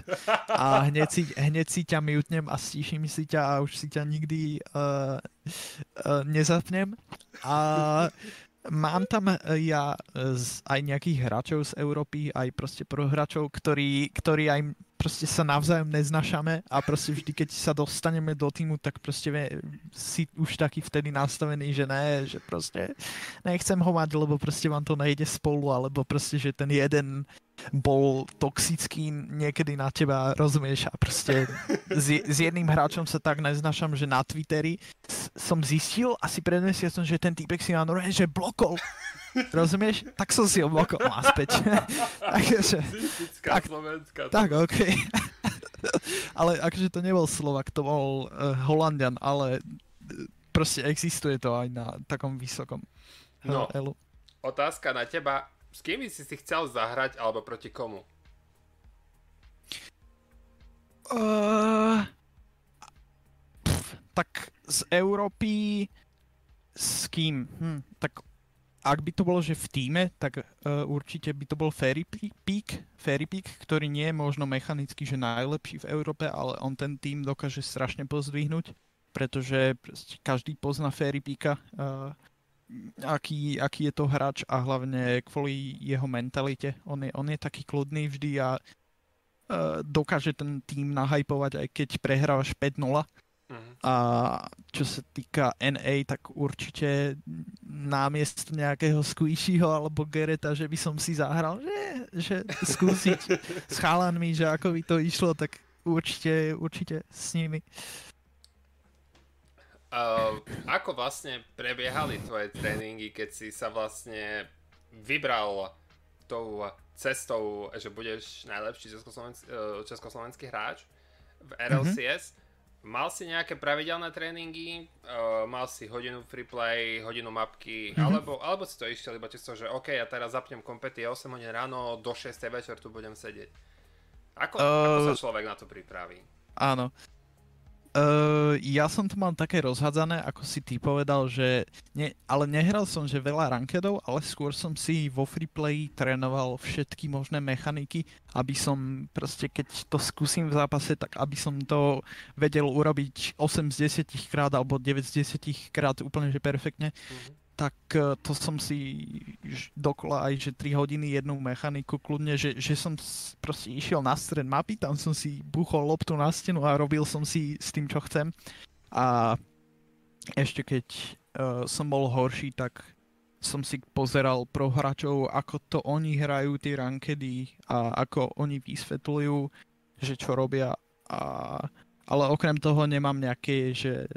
a hneď si, hneď si ťa mutnem a stíšim si ťa a už si ťa nikdy uh, uh, nezapnem. A Mám tam e, ja e, aj nejakých hráčov z Európy, aj proste prohráčov, ktorí, ktorí aj proste sa navzájom neznašame a proste vždy, keď sa dostaneme do týmu, tak proste si už taký vtedy nastavený, že ne, že proste nechcem ho mať, lebo proste vám to nejde spolu, alebo proste, že ten jeden bol toxický niekedy na teba, rozumieš? A proste s, s jedným hráčom sa tak neznašam, že na Twitteri som zistil asi pred mesiacom, že ten týpek si ma normálne, že blokol. Rozumieš? Tak som si ho blokol naspäť. Takže, tak, Slovenská. Tak, OK. ale akože to nebol Slovak, to bol uh, Holandian, ale proste existuje to aj na takom vysokom no, elu. Otázka na teba. S kým by si si chcel zahrať, alebo proti komu? Uh, pf, tak z Európy s kým? Hm, tak ak by to bolo, že v týme, tak uh, určite by to bol Fairy Peak, Fairy Peak, ktorý nie je možno mechanicky, že najlepší v Európe, ale on ten tým dokáže strašne pozdvihnúť, pretože každý pozná Fairy Peaka, uh, aký, aký je to hráč a hlavne kvôli jeho mentalite. On je, on je taký kľudný vždy a uh, dokáže ten tým nahajpovať, aj keď prehrávaš 5-0 Uh-huh. A čo sa týka NA, tak určite námiest nejakého Squishyho alebo Gereta, že by som si zahral, že, že skúsiť s chalanmi, že ako by to išlo, tak určite, určite s nimi. Uh, ako vlastne prebiehali tvoje tréningy, keď si sa vlastne vybral tou cestou, že budeš najlepší československý, e, československý hráč v RLCS, mm-hmm. Mal si nejaké pravidelné tréningy, uh, mal si hodinu free play, hodinu mapky, mm-hmm. alebo, alebo si to išiel iba čisto, že OK, ja teraz zapnem kompety 8 hodín ráno, do 6 večer tu budem sedieť. Ako, uh, ako sa človek na to pripraví? Áno. Uh, ja som to mal také rozhádzané, ako si ty povedal, že ne, ale nehral som že veľa rankedov, ale skôr som si vo freeplay trénoval všetky možné mechaniky, aby som proste keď to skúsim v zápase, tak aby som to vedel urobiť 8 z 10 krát alebo 9 z 10 krát úplne že perfektne. Mm-hmm tak e, to som si dokola aj, že 3 hodiny jednu mechaniku kľudne, že, že som proste išiel na stred mapy, tam som si buchol loptu na stenu a robil som si s tým, čo chcem. A ešte keď uh, som bol horší, tak som si pozeral pro hráčov, ako to oni hrajú tie rankedy a ako oni vysvetľujú, že čo robia. A, ale okrem toho nemám nejaké, že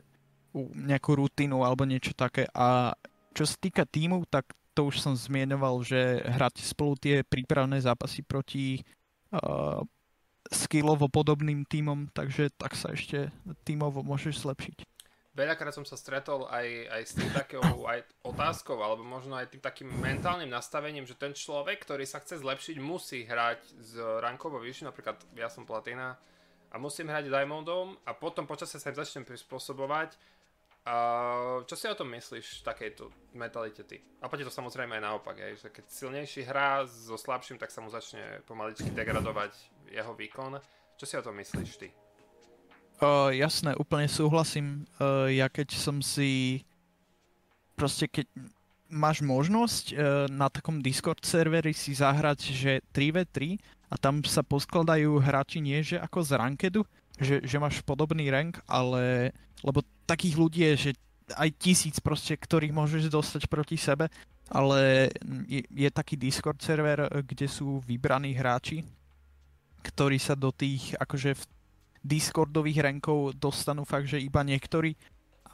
nejakú rutinu alebo niečo také a čo sa týka týmu, tak to už som zmienoval, že hrať spolu tie prípravné zápasy proti uh, skillovo podobným týmom, takže tak sa ešte tímovo môžeš zlepšiť. Veľakrát som sa stretol aj, aj s tým takou aj otázkou, alebo možno aj tým takým mentálnym nastavením, že ten človek, ktorý sa chce zlepšiť, musí hrať s rankovou vyššou, napríklad ja som platina a musím hrať Diamondom a potom počasie sa im začnem prispôsobovať a čo si o tom myslíš takejto mentalite ty? A poďte to samozrejme aj naopak, aj, že keď silnejší hrá so slabším, tak sa mu začne pomaličky degradovať jeho výkon. Čo si o tom myslíš ty? Uh, jasné, úplne súhlasím. Uh, ja keď som si proste keď máš možnosť uh, na takom Discord serveri si zahrať, že 3v3 a tam sa poskladajú hráči nie, že ako z rankedu, že, že máš podobný rank, ale lebo takých ľudí je, že aj tisíc proste, ktorých môžeš dostať proti sebe, ale je, je taký Discord server, kde sú vybraní hráči, ktorí sa do tých akože Discordových rankov dostanú fakt, že iba niektorí.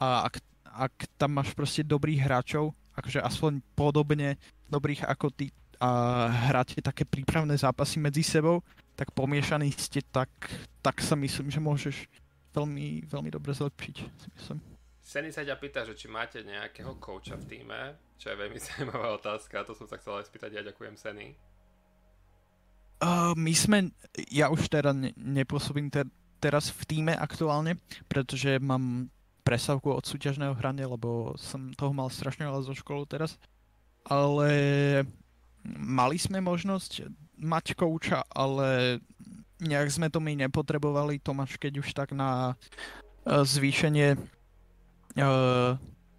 A ak, ak tam máš proste dobrých hráčov, akože aspoň podobne dobrých ako ty a hráte také prípravné zápasy medzi sebou, tak pomiešaní ste, tak, tak sa myslím, že môžeš veľmi, veľmi dobre zlepšiť, si myslím. Seny sa ťa pýta, že či máte nejakého kouča v týme, čo je veľmi zaujímavá otázka, to som sa chcel aj spýtať, ja ďakujem Seny. Uh, my sme, ja už teda ne, nepôsobím te, teraz v týme aktuálne, pretože mám presavku od súťažného hrania, lebo som toho mal strašne veľa zo školu teraz. Ale mali sme možnosť mať kouča, ale nejak sme to my nepotrebovali, Tomáš, keď už tak na uh, zvýšenie uh,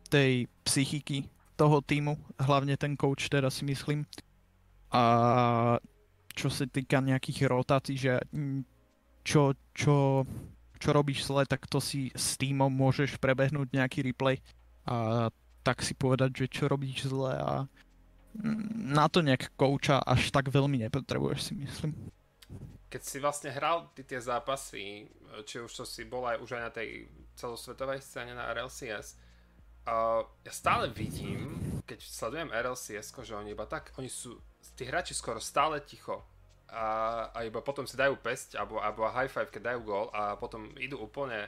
tej psychiky toho týmu, hlavne ten coach teraz si myslím. A čo sa týka nejakých rotácií, že čo, čo, čo robíš zle, tak to si s týmom môžeš prebehnúť nejaký replay a tak si povedať, že čo robíš zle a na to nejak kouča až tak veľmi nepotrebuješ si myslím keď si vlastne hral ty tie zápasy, či už to si bol aj už aj na tej celosvetovej scéne na RLCS, uh, ja stále vidím, keď sledujem RLCS, že oni iba tak, oni sú, tí hráči skoro stále ticho a, a iba potom si dajú pesť alebo, alebo high five, keď dajú gól a potom idú úplne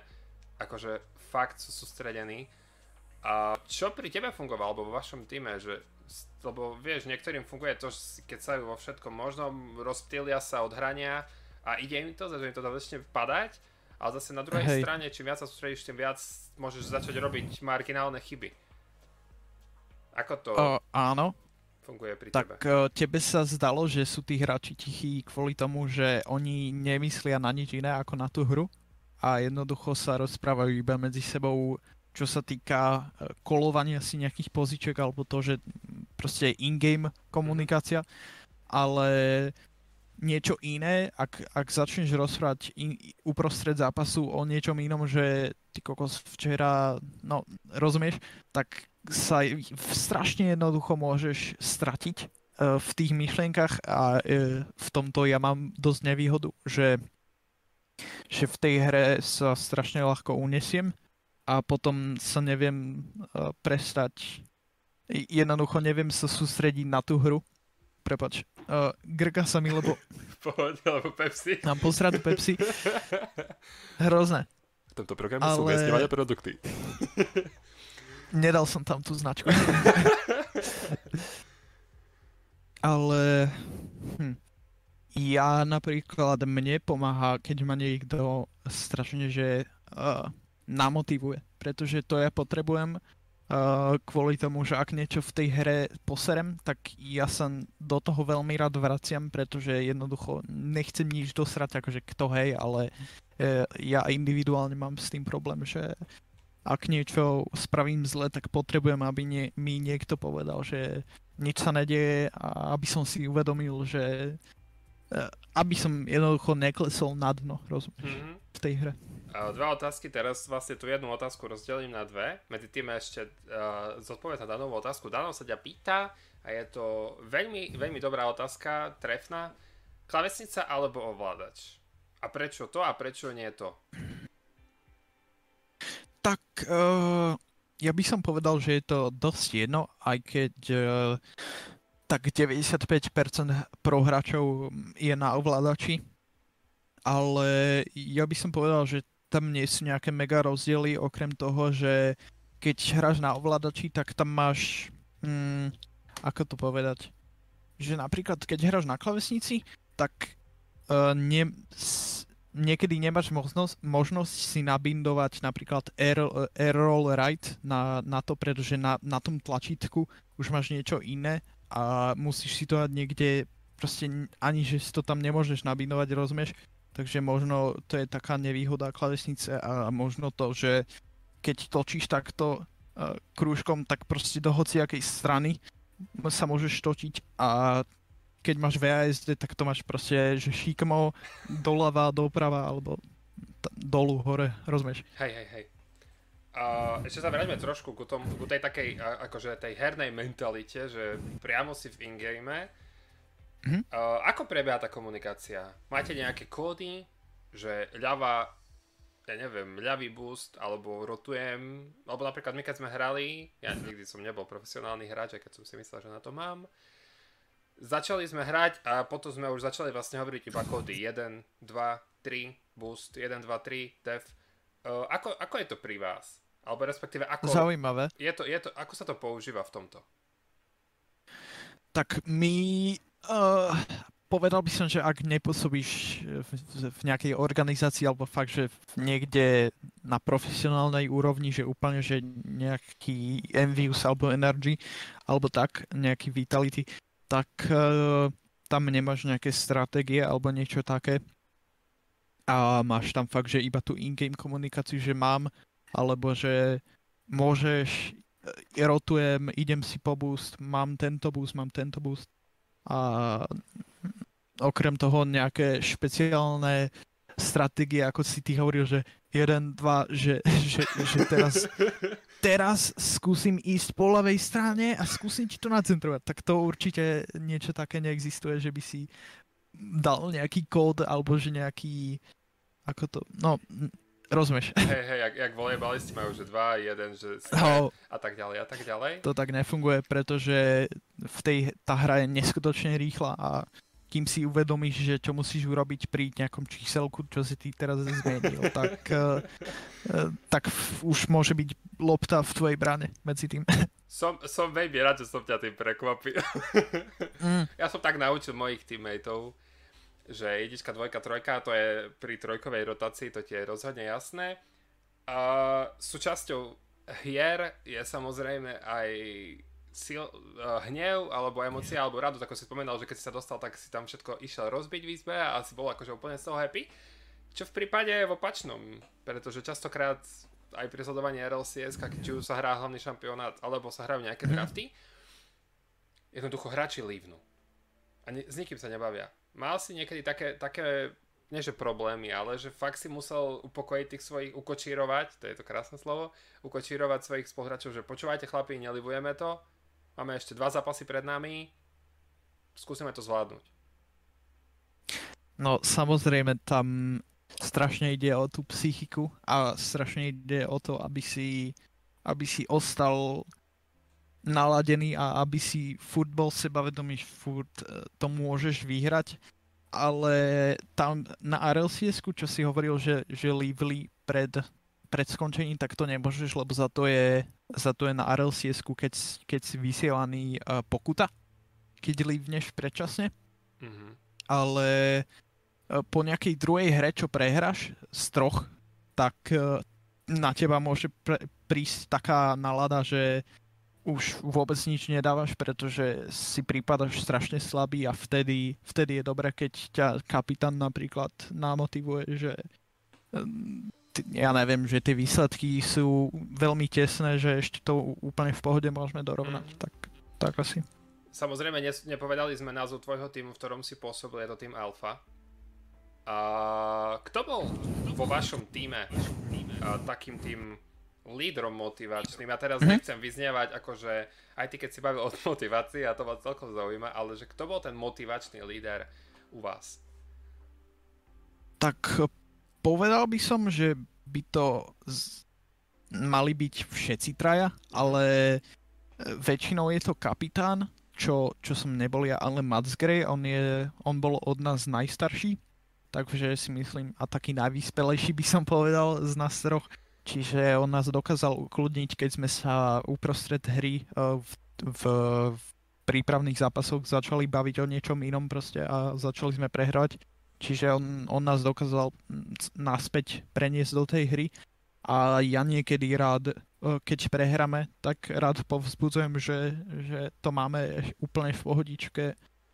akože fakt sú sústredení. A čo pri tebe fungovalo, alebo vo vašom týme, že lebo vieš, niektorým funguje to, že keď sa vo všetkom možnom, rozptýlia sa od hrania a ide im to, im to väčšine padať, ale zase na druhej Hej. strane, čím viac sa sústredíš, tým viac môžeš začať robiť marginálne chyby. Ako to uh, áno. funguje pri tak, tebe? Tak uh, tebe sa zdalo, že sú tí hráči tichí kvôli tomu, že oni nemyslia na nič iné ako na tú hru a jednoducho sa rozprávajú iba medzi sebou čo sa týka e, kolovania si nejakých poziček alebo to, že proste in-game komunikácia, ale niečo iné, ak, ak začneš rozprávať in, uprostred zápasu o niečom inom, že ty kokos včera, no rozumieš, tak sa strašne jednoducho môžeš stratiť uh, v tých myšlienkach a uh, v tomto ja mám dosť nevýhodu, že, že v tej hre sa strašne ľahko unesiem a potom sa neviem uh, prestať Jednoducho neviem sa sústrediť na tú hru. Prepač. Uh, grga sa mi, lebo... Pohode, lebo Pepsi. Mám posradu Pepsi. Hrozné. V tomto programe Ale... sú umiestňované produkty. Nedal som tam tú značku. Ale... Hm. Ja napríklad, mne pomáha, keď ma niekto strašne, že uh, namotivuje. Pretože to ja potrebujem Uh, kvôli tomu, že ak niečo v tej hre poserem, tak ja sa do toho veľmi rád vraciam, pretože jednoducho nechcem nič dosrať, akože kto hej, ale uh, ja individuálne mám s tým problém, že ak niečo spravím zle, tak potrebujem, aby nie, mi niekto povedal, že nič sa nedieje a aby som si uvedomil, že uh, aby som jednoducho neklesol na dno, rozumieš, mm-hmm. v tej hre. Dva otázky, teraz vlastne tú jednu otázku rozdelím na dve. Medzi tým ešte uh, zodpovedať na danovú otázku. Dano sa ťa pýta a je to veľmi, veľmi dobrá otázka, trefná. Klavesnica alebo ovládač? A prečo to a prečo nie to? Tak uh, ja by som povedal, že je to dosť jedno, aj keď uh, tak 95% prohráčov je na ovládači ale ja by som povedal, že tam nie sú nejaké mega rozdiely, okrem toho, že keď hráš na ovládači, tak tam máš... Hmm, ako to povedať? Že napríklad, keď hráš na klavesnici, tak uh, nie, s, niekedy nemáš možnosť, možnosť si nabindovať napríklad air, air roll right na, na to, pretože na, na tom tlačítku už máš niečo iné a musíš si to dať niekde proste ani, že si to tam nemôžeš nabindovať, rozumieš? Takže možno to je taká nevýhoda klavesnice a možno to, že keď točíš takto uh, krúžkom, tak proste do hociakej strany sa môžeš točiť a keď máš VASD, tak to máš proste, že šikmo doľava, doprava alebo t- dolu, hore, rozumieš? Hej, hej, hej. Uh, ešte sa vráťme trošku ku, tom, ku tej takej, akože tej hernej mentalite, že priamo si v ingame Mm-hmm. Uh, ako prebieha tá komunikácia? Máte nejaké kódy, že ľava, ja neviem, ľavý boost, alebo rotujem, alebo napríklad my keď sme hrali, ja nikdy som nebol profesionálny hráč, aj keď som si myslel, že na to mám, začali sme hrať a potom sme už začali vlastne hovoriť iba kódy 1, 2, 3, boost, 1, 2, 3, def. Uh, ako, ako je to pri vás? Alebo respektíve ako... Zaujímavé. Je to, je to, ako sa to používa v tomto? Tak my Uh, povedal by som, že ak nepôsobíš v, v nejakej organizácii alebo fakt, že niekde na profesionálnej úrovni, že úplne, že nejaký Envious alebo Energy alebo tak, nejaký Vitality, tak uh, tam nemáš nejaké stratégie alebo niečo také. A máš tam fakt, že iba tú in-game komunikáciu, že mám, alebo že môžeš, rotujem, idem si po boost, mám tento boost, mám tento boost a okrem toho nejaké špeciálne stratégie, ako si ty hovoril, že jeden, dva, že, že, že teraz, teraz skúsim ísť po ľavej strane a skúsim ti to nacentrovať. Tak to určite niečo také neexistuje, že by si dal nejaký kód alebo že nejaký ako to, no Rozumieš? Hej, hej, jak, jak volejbalisti majú, že dva, jeden, že no, a tak ďalej, a tak ďalej. To tak nefunguje, pretože v tej, tá hra je neskutočne rýchla a kým si uvedomíš, že čo musíš urobiť pri nejakom číselku, čo si ty teraz zmenil, tak, uh, tak už môže byť lopta v tvojej brane medzi tým. Som, som veľmi rád, že som ťa tým prekvapil. Mm. Ja som tak naučil mojich teammateov, že jednička, dvojka, trojka, to je pri trojkovej rotácii, to ti je rozhodne jasné. A súčasťou hier je samozrejme aj sil, uh, hnev, alebo emócia, alebo radosť, ako si spomenal, že keď si sa dostal, tak si tam všetko išiel rozbiť v izbe a si bol akože úplne z toho happy. Čo v prípade je v opačnom, pretože častokrát aj pri sledovaní RLCS, či už sa hrá hlavný šampionát, alebo sa hrajú nejaké mhm. drafty, jednoducho hráči lívnu. A ne, s nikým sa nebavia mal si niekedy také, také nie že problémy, ale že fakt si musel upokojiť tých svojich, ukočírovať, to je to krásne slovo, ukočírovať svojich spoluhráčov, že počúvajte chlapi, nelivujeme to, máme ešte dva zápasy pred nami, skúsime to zvládnuť. No samozrejme tam strašne ide o tú psychiku a strašne ide o to, aby si, aby si ostal naladený a aby si furt bol sebavedomý, furt uh, to môžeš vyhrať. Ale tam na rlcs čo si hovoril, že, že Lively pred, pred skončením, tak to nemôžeš, lebo za to je, za to je na rlcs keď, keď si vysielaný uh, pokuta, keď livneš predčasne. Mm-hmm. Ale uh, po nejakej druhej hre, čo prehráš z troch, tak uh, na teba môže pre, prísť taká nalada, že už vôbec nič nedávaš, pretože si prípadaš strašne slabý a vtedy, vtedy je dobré, keď ťa kapitán napríklad namotivuje, že ja neviem, že tie výsledky sú veľmi tesné, že ešte to úplne v pohode môžeme dorovnať. Mm. Tak, tak asi. Samozrejme, nepovedali sme názov tvojho týmu, v ktorom si pôsobil, je to tým Alfa. A kto bol vo vašom týme takým tým lídrom motivačným. Ja teraz mm-hmm. nechcem vyznievať, akože aj ty, keď si bavil o motivácii, a to ma celkom zaujíma, ale že kto bol ten motivačný líder u vás? Tak povedal by som, že by to z... mali byť všetci traja, ale e, väčšinou je to kapitán, čo, čo som nebol ja, ale Mats Gray, on, je, on bol od nás najstarší, takže si myslím, a taký najvyspelejší by som povedal z nás troch Čiže on nás dokázal ukludniť, keď sme sa uprostred hry eh, v, v, v prípravných zápasoch začali baviť o niečom inom proste a začali sme prehrať. Čiže on, on nás dokázal naspäť preniesť do tej hry a ja niekedy rád, eh, keď prehráme, tak rád povzbudzujem, že, že to máme úplne v pohodičke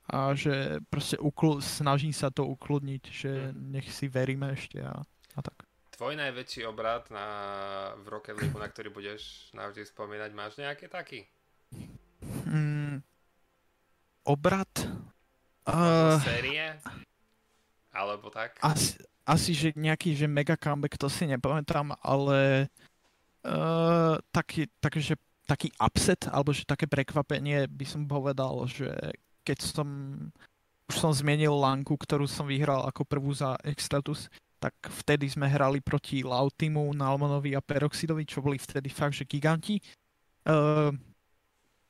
a že proste uklu- snažím sa to ukludniť, že hm. nech si veríme ešte a, a tak tvoj najväčší obrad na, v Rocket League, na ktorý budeš navždy spomínať, máš nejaký taký? Mm, obrad? Uh, série? Alebo tak? Asi, asi, že nejaký, že mega comeback, to si nepamätám, ale uh, taký, taký, že, taký upset, alebo že také prekvapenie by som povedal, že keď som už som zmienil Lanku, ktorú som vyhral ako prvú za Extatus, tak vtedy sme hrali proti Lautimu, Nalmanovi a Peroxidovi, čo boli vtedy fakt, že giganti. Uh,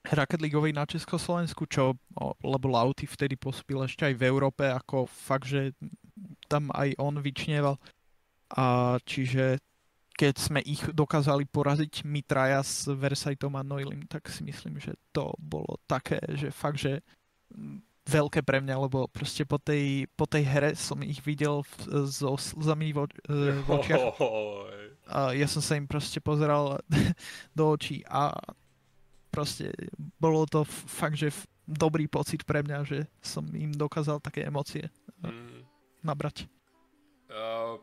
Rocket Leagueovi na Československu, čo, lebo Lauti vtedy pôsobil ešte aj v Európe, ako fakt, že tam aj on vyčnieval. A čiže keď sme ich dokázali poraziť my traja s Versaitom a Noilim, tak si myslím, že to bolo také, že fakt, že veľké pre mňa, lebo proste po tej, po tej hre som ich videl v, so slzami vo, e, v očiach. A ja som sa im proste pozeral do očí a proste bolo to fakt, že dobrý pocit pre mňa, že som im dokázal také emócie e, mm. nabrať. Uh,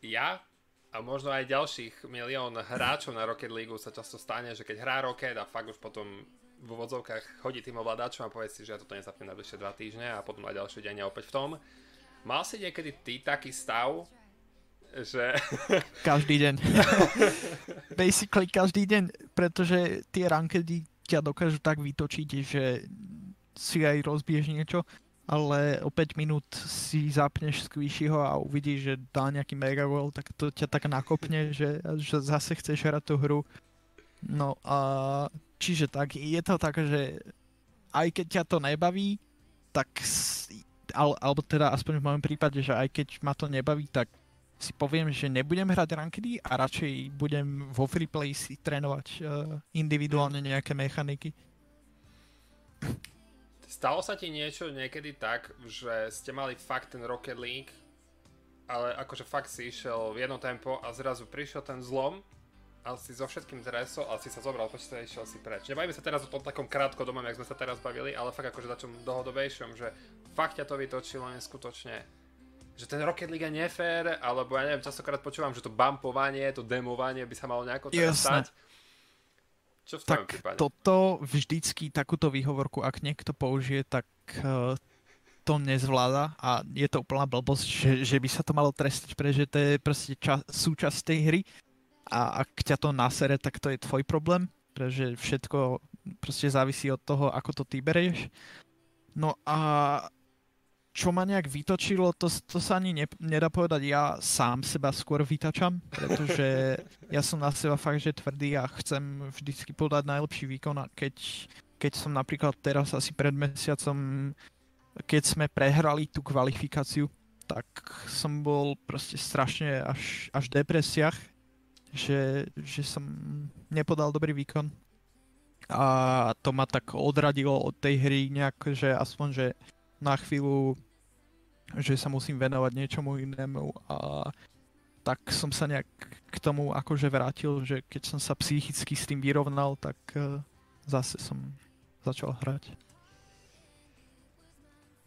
ja a možno aj ďalších milión hráčov na Rocket League sa často stane, že keď hrá Rocket a fakt už potom v úvodzovkách chodí tým ovládačom a povie si, že ja toto nezapnem na bližšie dva týždne a potom na ďalší deň opäť v tom. Mal si niekedy ty taký stav, že... Každý deň. Basically každý deň, pretože tie rankedy ťa dokážu tak vytočiť, že si aj rozbiješ niečo, ale o 5 minút si zapneš Squishyho a uvidíš, že dá nejaký mega goal, tak to ťa tak nakopne, že, že zase chceš hrať tú hru. No a Čiže tak, je to tak, že aj keď ťa to nebaví, tak, al, alebo teda aspoň v mojom prípade, že aj keď ma to nebaví, tak si poviem, že nebudem hrať rankedy a radšej budem vo freeplay si trénovať uh, individuálne nejaké mechaniky. Stalo sa ti niečo niekedy tak, že ste mali fakt ten Rocket League, ale akože fakt si išiel v jedno tempo a zrazu prišiel ten zlom a si so všetkým dresom a si sa zobral počítač a išiel si preč. Nebavíme sa teraz o tom takom krátkodobom, jak sme sa teraz bavili, ale fakt akože na čom dlhodobejšom, že fakt ťa to vytočilo neskutočne. Že ten Rocket League je nefér, alebo ja neviem, častokrát počúvam, že to bumpovanie, to demovanie by sa malo nejako teraz stať. Čo v tak prípade? toto vždycky takúto výhovorku, ak niekto použije, tak uh, to nezvláda a je to úplná blbosť, že, že by sa to malo trestať, pretože to je proste ča- súčasť tej hry a ak ťa to nasere, tak to je tvoj problém, pretože všetko proste závisí od toho, ako to ty berieš. No a čo ma nejak vytočilo, to, to sa ani ne, nedá povedať. Ja sám seba skôr vytačam, pretože ja som na seba fakt, že tvrdý a chcem vždycky podať najlepší výkon a keď, keď som napríklad teraz asi pred mesiacom, keď sme prehrali tú kvalifikáciu, tak som bol proste strašne až, až v depresiách, že, že som nepodal dobrý výkon. A to ma tak odradilo od tej hry nejak, že aspoň, že na chvíľu, že sa musím venovať niečomu inému a tak som sa nejak k tomu akože vrátil, že keď som sa psychicky s tým vyrovnal, tak uh, zase som začal hrať.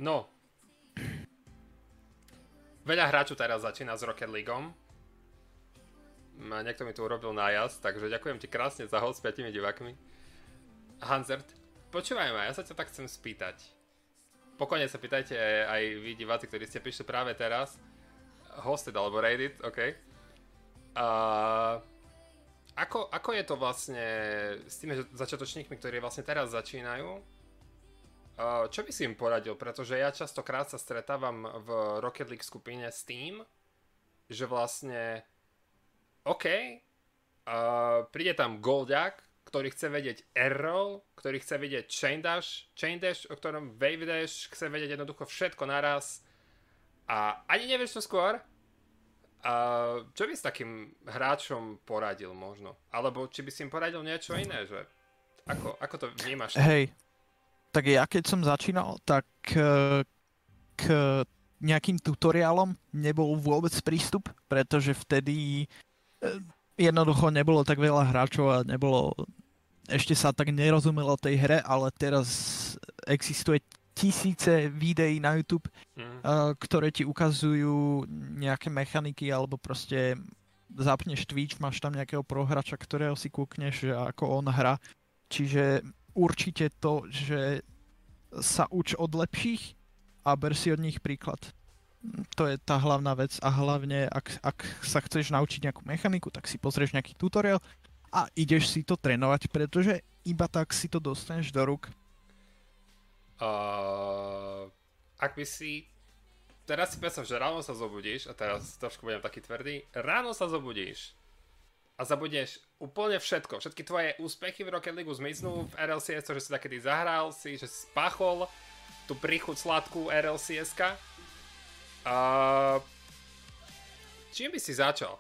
No, Veľa hráčov teraz začína s Rocket Leagueom. Niekto mi tu urobil nájazd, takže ďakujem ti krásne za host s 5 divákmi. Hanzert, počúvaj ma, ja sa ťa tak chcem spýtať. Pokojne sa pýtajte aj vy diváci, ktorí ste prišli práve teraz. Hosted alebo Reddit, OK. Uh, ako, ako je to vlastne s tými začiatočníkmi, ktorí vlastne teraz začínajú? čo by si im poradil? Pretože ja častokrát sa stretávam v Rocket League skupine s tým, že vlastne OK, uh, príde tam Goldiak, ktorý chce vedieť air ktorý chce vedieť chain dash, chain dash, o ktorom wave dash, chce vedieť jednoducho všetko naraz a ani nevieš čo skôr. Uh, čo by s takým hráčom poradil možno? Alebo či by si im poradil niečo iné, že ako, ako to vnímaš? Hej, tak ja keď som začínal, tak eh, k nejakým tutoriálom nebol vôbec prístup, pretože vtedy jednoducho nebolo tak veľa hráčov a nebolo, ešte sa tak nerozumelo tej hre, ale teraz existuje tisíce videí na YouTube, mm. ktoré ti ukazujú nejaké mechaniky alebo proste zapneš Twitch, máš tam nejakého prohrača, ktorého si kúkneš, ako on hra. Čiže určite to, že sa uč od lepších a ber si od nich príklad. To je tá hlavná vec a hlavne ak, ak sa chceš naučiť nejakú mechaniku, tak si pozrieš nejaký tutoriál a ideš si to trénovať, pretože iba tak si to dostaneš do rúk. Uh, ak by si... Teraz si predstav, že ráno sa zobudíš, a teraz trošku budem taký tvrdý, ráno sa zobudíš a zabudneš úplne všetko. Všetky tvoje úspechy v Rocket League zmiznú v RLCS, to, že si takedy zahral si, že si spáchol tú príchuť sladkú RLCS-ka. Uh, čím by si začal?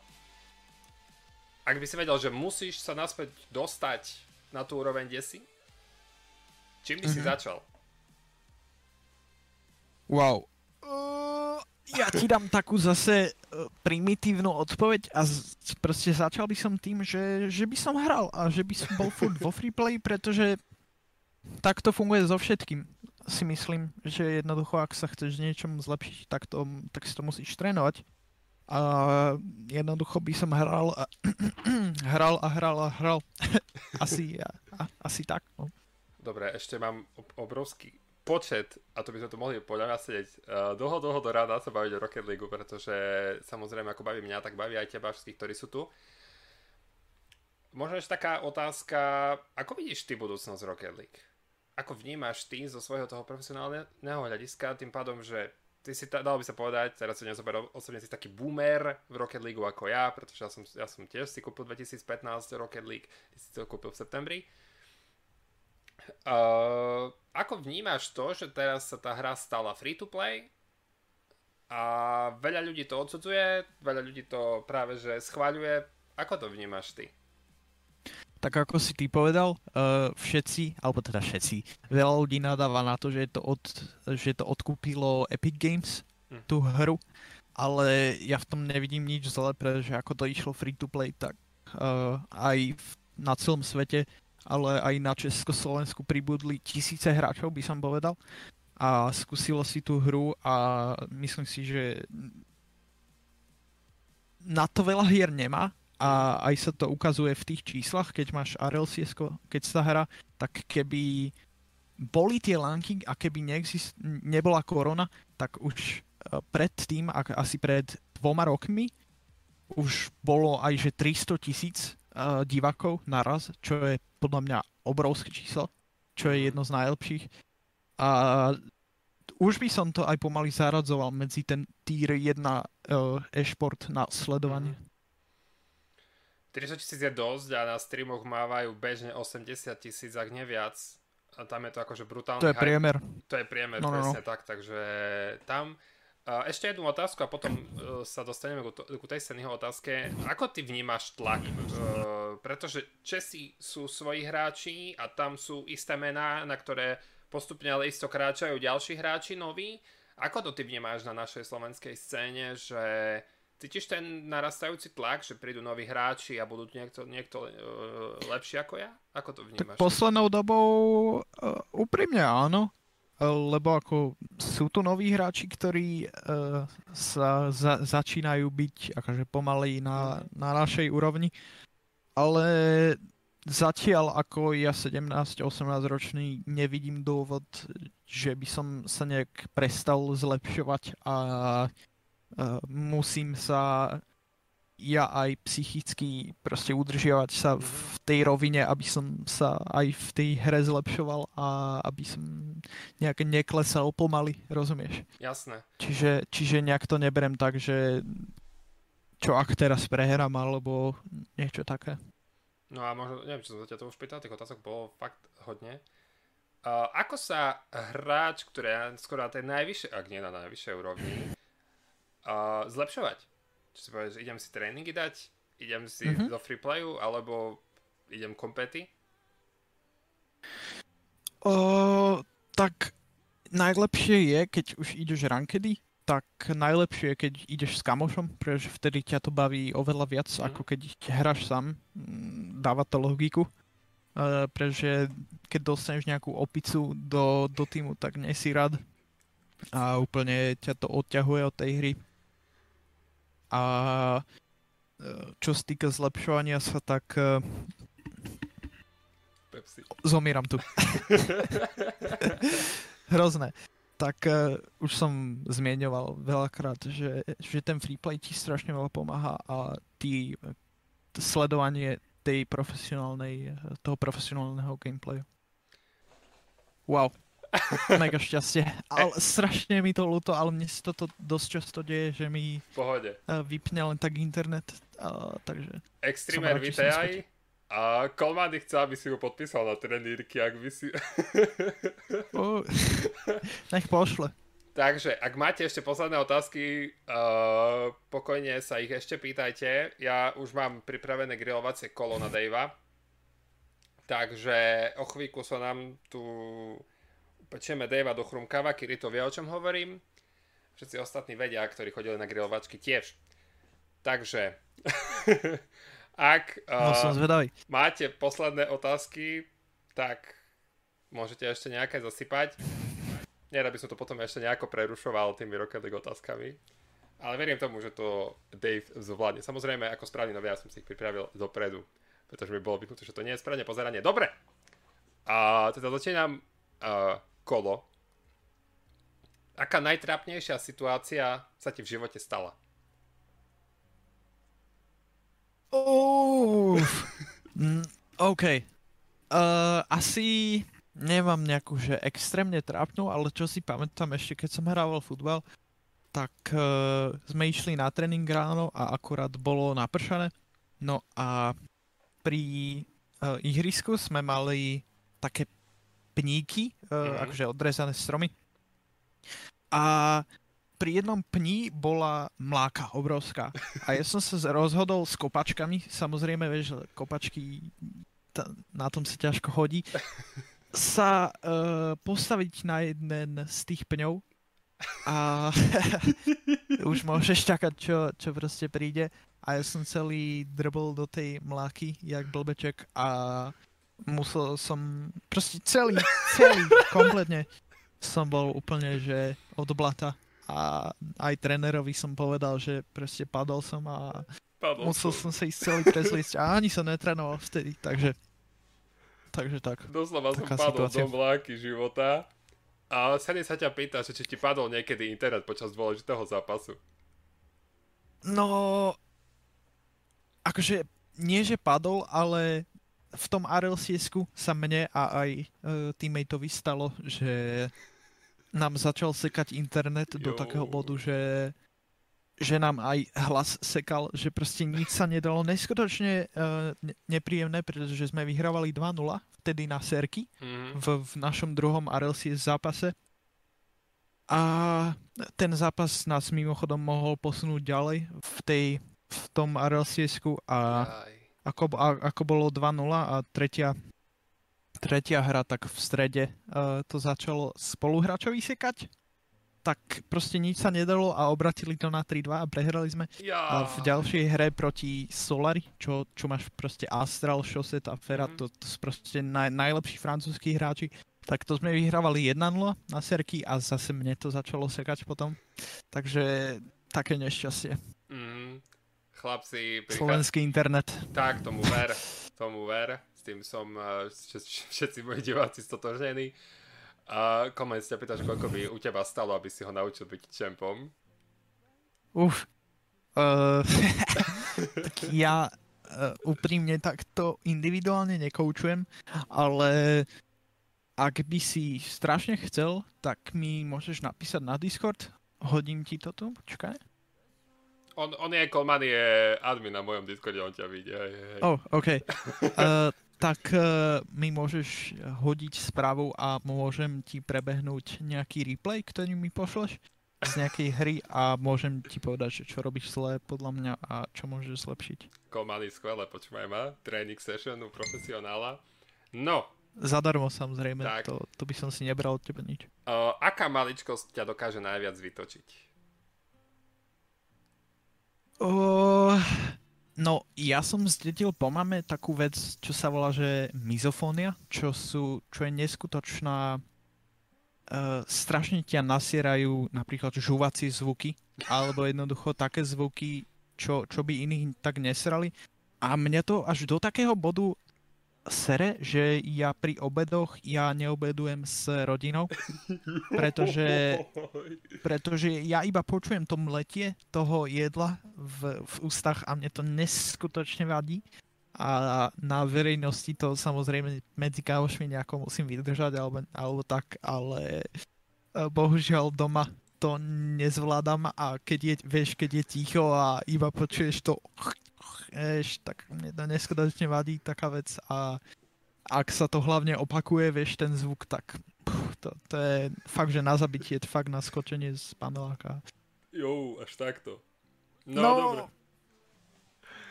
Ak by si vedel, že musíš sa naspäť dostať na tú úroveň, kde si? Čím by mm-hmm. si mhm. začal? Wow. Uh, ja ti dám takú zase e, primitívnu odpoveď a z, proste začal by som tým, že, že by som hral a že by som bol furt vo freeplay, pretože tak to funguje so všetkým. Si myslím, že jednoducho, ak sa chceš niečom zlepšiť, tak, to, tak si to musíš trénovať. A jednoducho by som hral a hral a hral a hral. asi, a, a, asi tak. No. Dobre, ešte mám obrovský počet, a to by sme tu mohli podľa mňa sedieť uh, dlho, dlho do ráda sa baviť o Rocket League, pretože samozrejme ako baví mňa, tak baví aj teba všetkých, ktorí sú tu. Možno ešte taká otázka, ako vidíš ty budúcnosť Rocket League? Ako vnímaš ty zo svojho toho profesionálneho hľadiska, tým pádom, že ty si, dalo by sa povedať, teraz si nezober osobne si taký boomer v Rocket League ako ja, pretože ja som, ja som tiež si kúpil 2015 Rocket League, ty si to kúpil v septembri. Uh, ako vnímaš to, že teraz sa tá hra stala free to play a veľa ľudí to odsudzuje, veľa ľudí to práve že schváľuje. Ako to vnímaš ty? Tak ako si ty povedal, uh, všetci, alebo teda všetci, veľa ľudí nadáva na to, že to, od, že to odkúpilo Epic Games, hm. tú hru, ale ja v tom nevidím nič zle, pretože ako to išlo free to play, tak uh, aj v, na celom svete ale aj na Československu pribudli tisíce hráčov, by som povedal. A skúsilo si tú hru a myslím si, že na to veľa hier nemá a aj sa to ukazuje v tých číslach, keď máš RLCS, keď sa hra, tak keby boli tie lanky a keby neexist, nebola korona, tak už e, pred tým, asi pred dvoma rokmi, už bolo aj že 300 tisíc uh, divákov naraz, čo je podľa mňa obrovské číslo, čo je jedno z najlepších. A už by som to aj pomaly zaradzoval medzi ten tier 1 uh, e-šport na sledovanie. 30 tisíc je dosť a na streamoch mávajú bežne 80 tisíc, ak nie viac. A tam je to akože brutálny To je priemer. To je priemer, no, presne no, no. tak, takže tam... Ešte jednu otázku a potom uh, sa dostaneme ku, tej Senyho otázke. Ako ty vnímaš tlak? Uh, pretože Česi sú svoji hráči a tam sú isté mená, na ktoré postupne ale isto kráčajú ďalší hráči noví. Ako to ty vnímáš na našej slovenskej scéne, že cítiš ten narastajúci tlak, že prídu noví hráči a budú niekto, niekto uh, lepší ako ja? Ako to vnímaš? Tak poslednou dobou uh, úprimne áno, lebo ako sú tu noví hráči, ktorí uh, sa za, začínajú byť akože pomalej na, na našej úrovni, ale zatiaľ ako ja 17-18 ročný nevidím dôvod, že by som sa nejak prestal zlepšovať a musím sa ja aj psychicky proste udržiavať sa v mhm. tej rovine, aby som sa aj v tej hre zlepšoval a aby som nejak neklesal pomaly, rozumieš? Jasné. Čiže, čiže nejak to neberem tak, že čo ak teraz prehrám, alebo niečo také. No a možno, neviem, čo som ťa to už pýtal, tých otázok bolo fakt hodne. Uh, ako sa hráč, ktorý je skoro na tej najvyššej, ak nie na najvyššej úrovni, uh, zlepšovať? Čo si povieš, idem si tréningy dať, idem si mm-hmm. do freeplayu, alebo idem kompety? Uh, tak najlepšie je, keď už ideš rankedy, tak najlepšie je, keď ideš s kamošom, pretože vtedy ťa to baví oveľa viac, mm. ako keď hráš sám. Mm, dáva to logiku. Uh, pretože keď dostaneš nejakú opicu do, do týmu, tak nie si rád. A úplne ťa to odťahuje od tej hry. A e, čo sa týka zlepšovania sa, tak uh, Pepsi. zomieram tu. Hrozné tak uh, už som zmieňoval veľakrát, že, že ten freeplay ti strašne veľa pomáha a ty sledovanie tej profesionálnej, toho profesionálneho gameplayu. Wow. Mega šťastie. Ale strašne mi to ľúto, ale mne si toto dosť často deje, že mi Pohode. Uh, vypne len tak internet. Uh, takže Extremer, vítaj. A Kolmany chce, aby si ho podpísal na trenírky, ak by si... uh, nech pošle. Takže, ak máte ešte posledné otázky, uh, pokojne sa ich ešte pýtajte. Ja už mám pripravené grilovacie kolo na Davea. Takže o chvíľku sa nám tu pečieme Davea do chrumkava, Kiri to vie, o čom hovorím. Všetci ostatní vedia, ktorí chodili na grilovačky tiež. Takže... Ak uh, no, som máte posledné otázky, tak môžete ešte nejaké zasypať. Nie, by som to potom ešte nejako prerušoval tými Rocket League otázkami. Ale verím tomu, že to Dave zvládne. Samozrejme, ako správny nový, ja som si ich pripravil dopredu. Pretože mi bolo vyknuté, že to nie je správne pozeranie. Dobre! A teda začínam uh, kolo. Aká najtrápnejšia situácia sa ti v živote stala? Mm, OK. Uh, asi nemám nejakú, že extrémne trápnu, ale čo si pamätám ešte, keď som hrával futbal, tak uh, sme išli na tréning ráno a akurát bolo napršané. No a pri uh, ihrisku sme mali také pníky, mm-hmm. akože odrezané stromy. A pri jednom pni bola mláka obrovská. A ja som sa rozhodol s kopačkami, samozrejme, vieš, kopačky, t- na tom sa ťažko hodí, sa uh, postaviť na jeden z tých pňov a už môžeš čakať, čo, čo proste príde. A ja som celý drbol do tej mláky, jak blbeček a musel som, proste celý, celý, kompletne som bol úplne, že od blata a aj trénerovi som povedal, že proste padol som a padol musel som. som sa ísť celý prezliesť a ani som netrénoval vtedy, takže takže tak. Doslova som padol situácia. do mláky života a Sany sa ťa pýta, že či ti padol niekedy internet počas dôležitého zápasu. No, akože nie, že padol, ale v tom RLCS sa mne a aj uh, teammateovi stalo, že nám začal sekať internet do Jo. takého bodu, že že nám aj hlas sekal, že proste nič sa nedalo. Neskutočne uh, ne- nepríjemné, pretože sme vyhrávali 2-0 vtedy na Serky Mhm. v, v našom druhom RLCS zápase. A ten zápas nás mimochodom mohol posunúť ďalej v, tej, v tom RLCS-ku a Aj. Ako, a, ako bolo 2-0 a tretia, tretia hra, tak v strede uh, to začalo spoluhráčovi sekať. Tak proste nič sa nedalo a obratili to na 3-2 a prehrali sme. Ja. A v ďalšej hre proti Solari, čo, čo máš proste Astral, Chaussette a Ferra, Mhm. to, to sú proste naj, najlepší francúzskí hráči, tak to sme vyhrávali 1-0 na serky a zase mne to začalo sekať potom. Takže také nešťastie. Chlapci, prichádza... Slovenský internet. Tak, tomu ver, tomu ver. S tým som vš- všetci moji diváci stotožnení. A koment sa pýtaš, koľko by u teba stalo, aby si ho naučil byť čempom. Uf. Uh, tak ja uh, úprimne takto individuálne nekoučujem, ale ak by si strašne chcel, tak mi môžeš napísať na Discord. Hodím ti to tu, počkaj. On, on je, Kolman je admin na mojom Discorde, on ťa vidí. Hej, hej. Oh, OK. Uh, tak uh, mi môžeš hodiť správu a môžem ti prebehnúť nejaký replay, ktorý mi pošleš z nejakej hry a môžem ti povedať, že čo robíš zle podľa mňa a čo môžeš zlepšiť. Kolman je skvelé, počúvaj ma. Tréning session u profesionála. No, Zadarmo samozrejme, Tak. to, to by som si nebral od teba nič. uh, aká maličkosť ťa dokáže najviac vytočiť? No, ja som zdedil po mame takú vec, čo sa volá, že mizofónia, čo, sú, čo je neskutočná... Uh, strašne ťa nasierajú napríklad žuvacie zvuky, alebo jednoducho také zvuky, čo, čo by iných tak nesrali. A mne to až do takého bodu sere, že ja pri obedoch ja neobedujem s rodinou, pretože pretože ja iba počujem to mletie toho jedla v, v ústach a mne to neskutočne vadí. A na verejnosti to samozrejme medzi kámošmi nejako musím vydržať alebo, alebo tak, ale e, bohužiaľ doma to nezvládam a keď je, vieš, keď je ticho a iba počuješ to vieš, tak mne to neskutočne vadí taká vec a ak sa to hlavne opakuje, vieš, ten zvuk, tak pff, to, to je fakt, že na zabitie, fakt na skočenie z paneláka. Jo, až takto. No, No. dobre.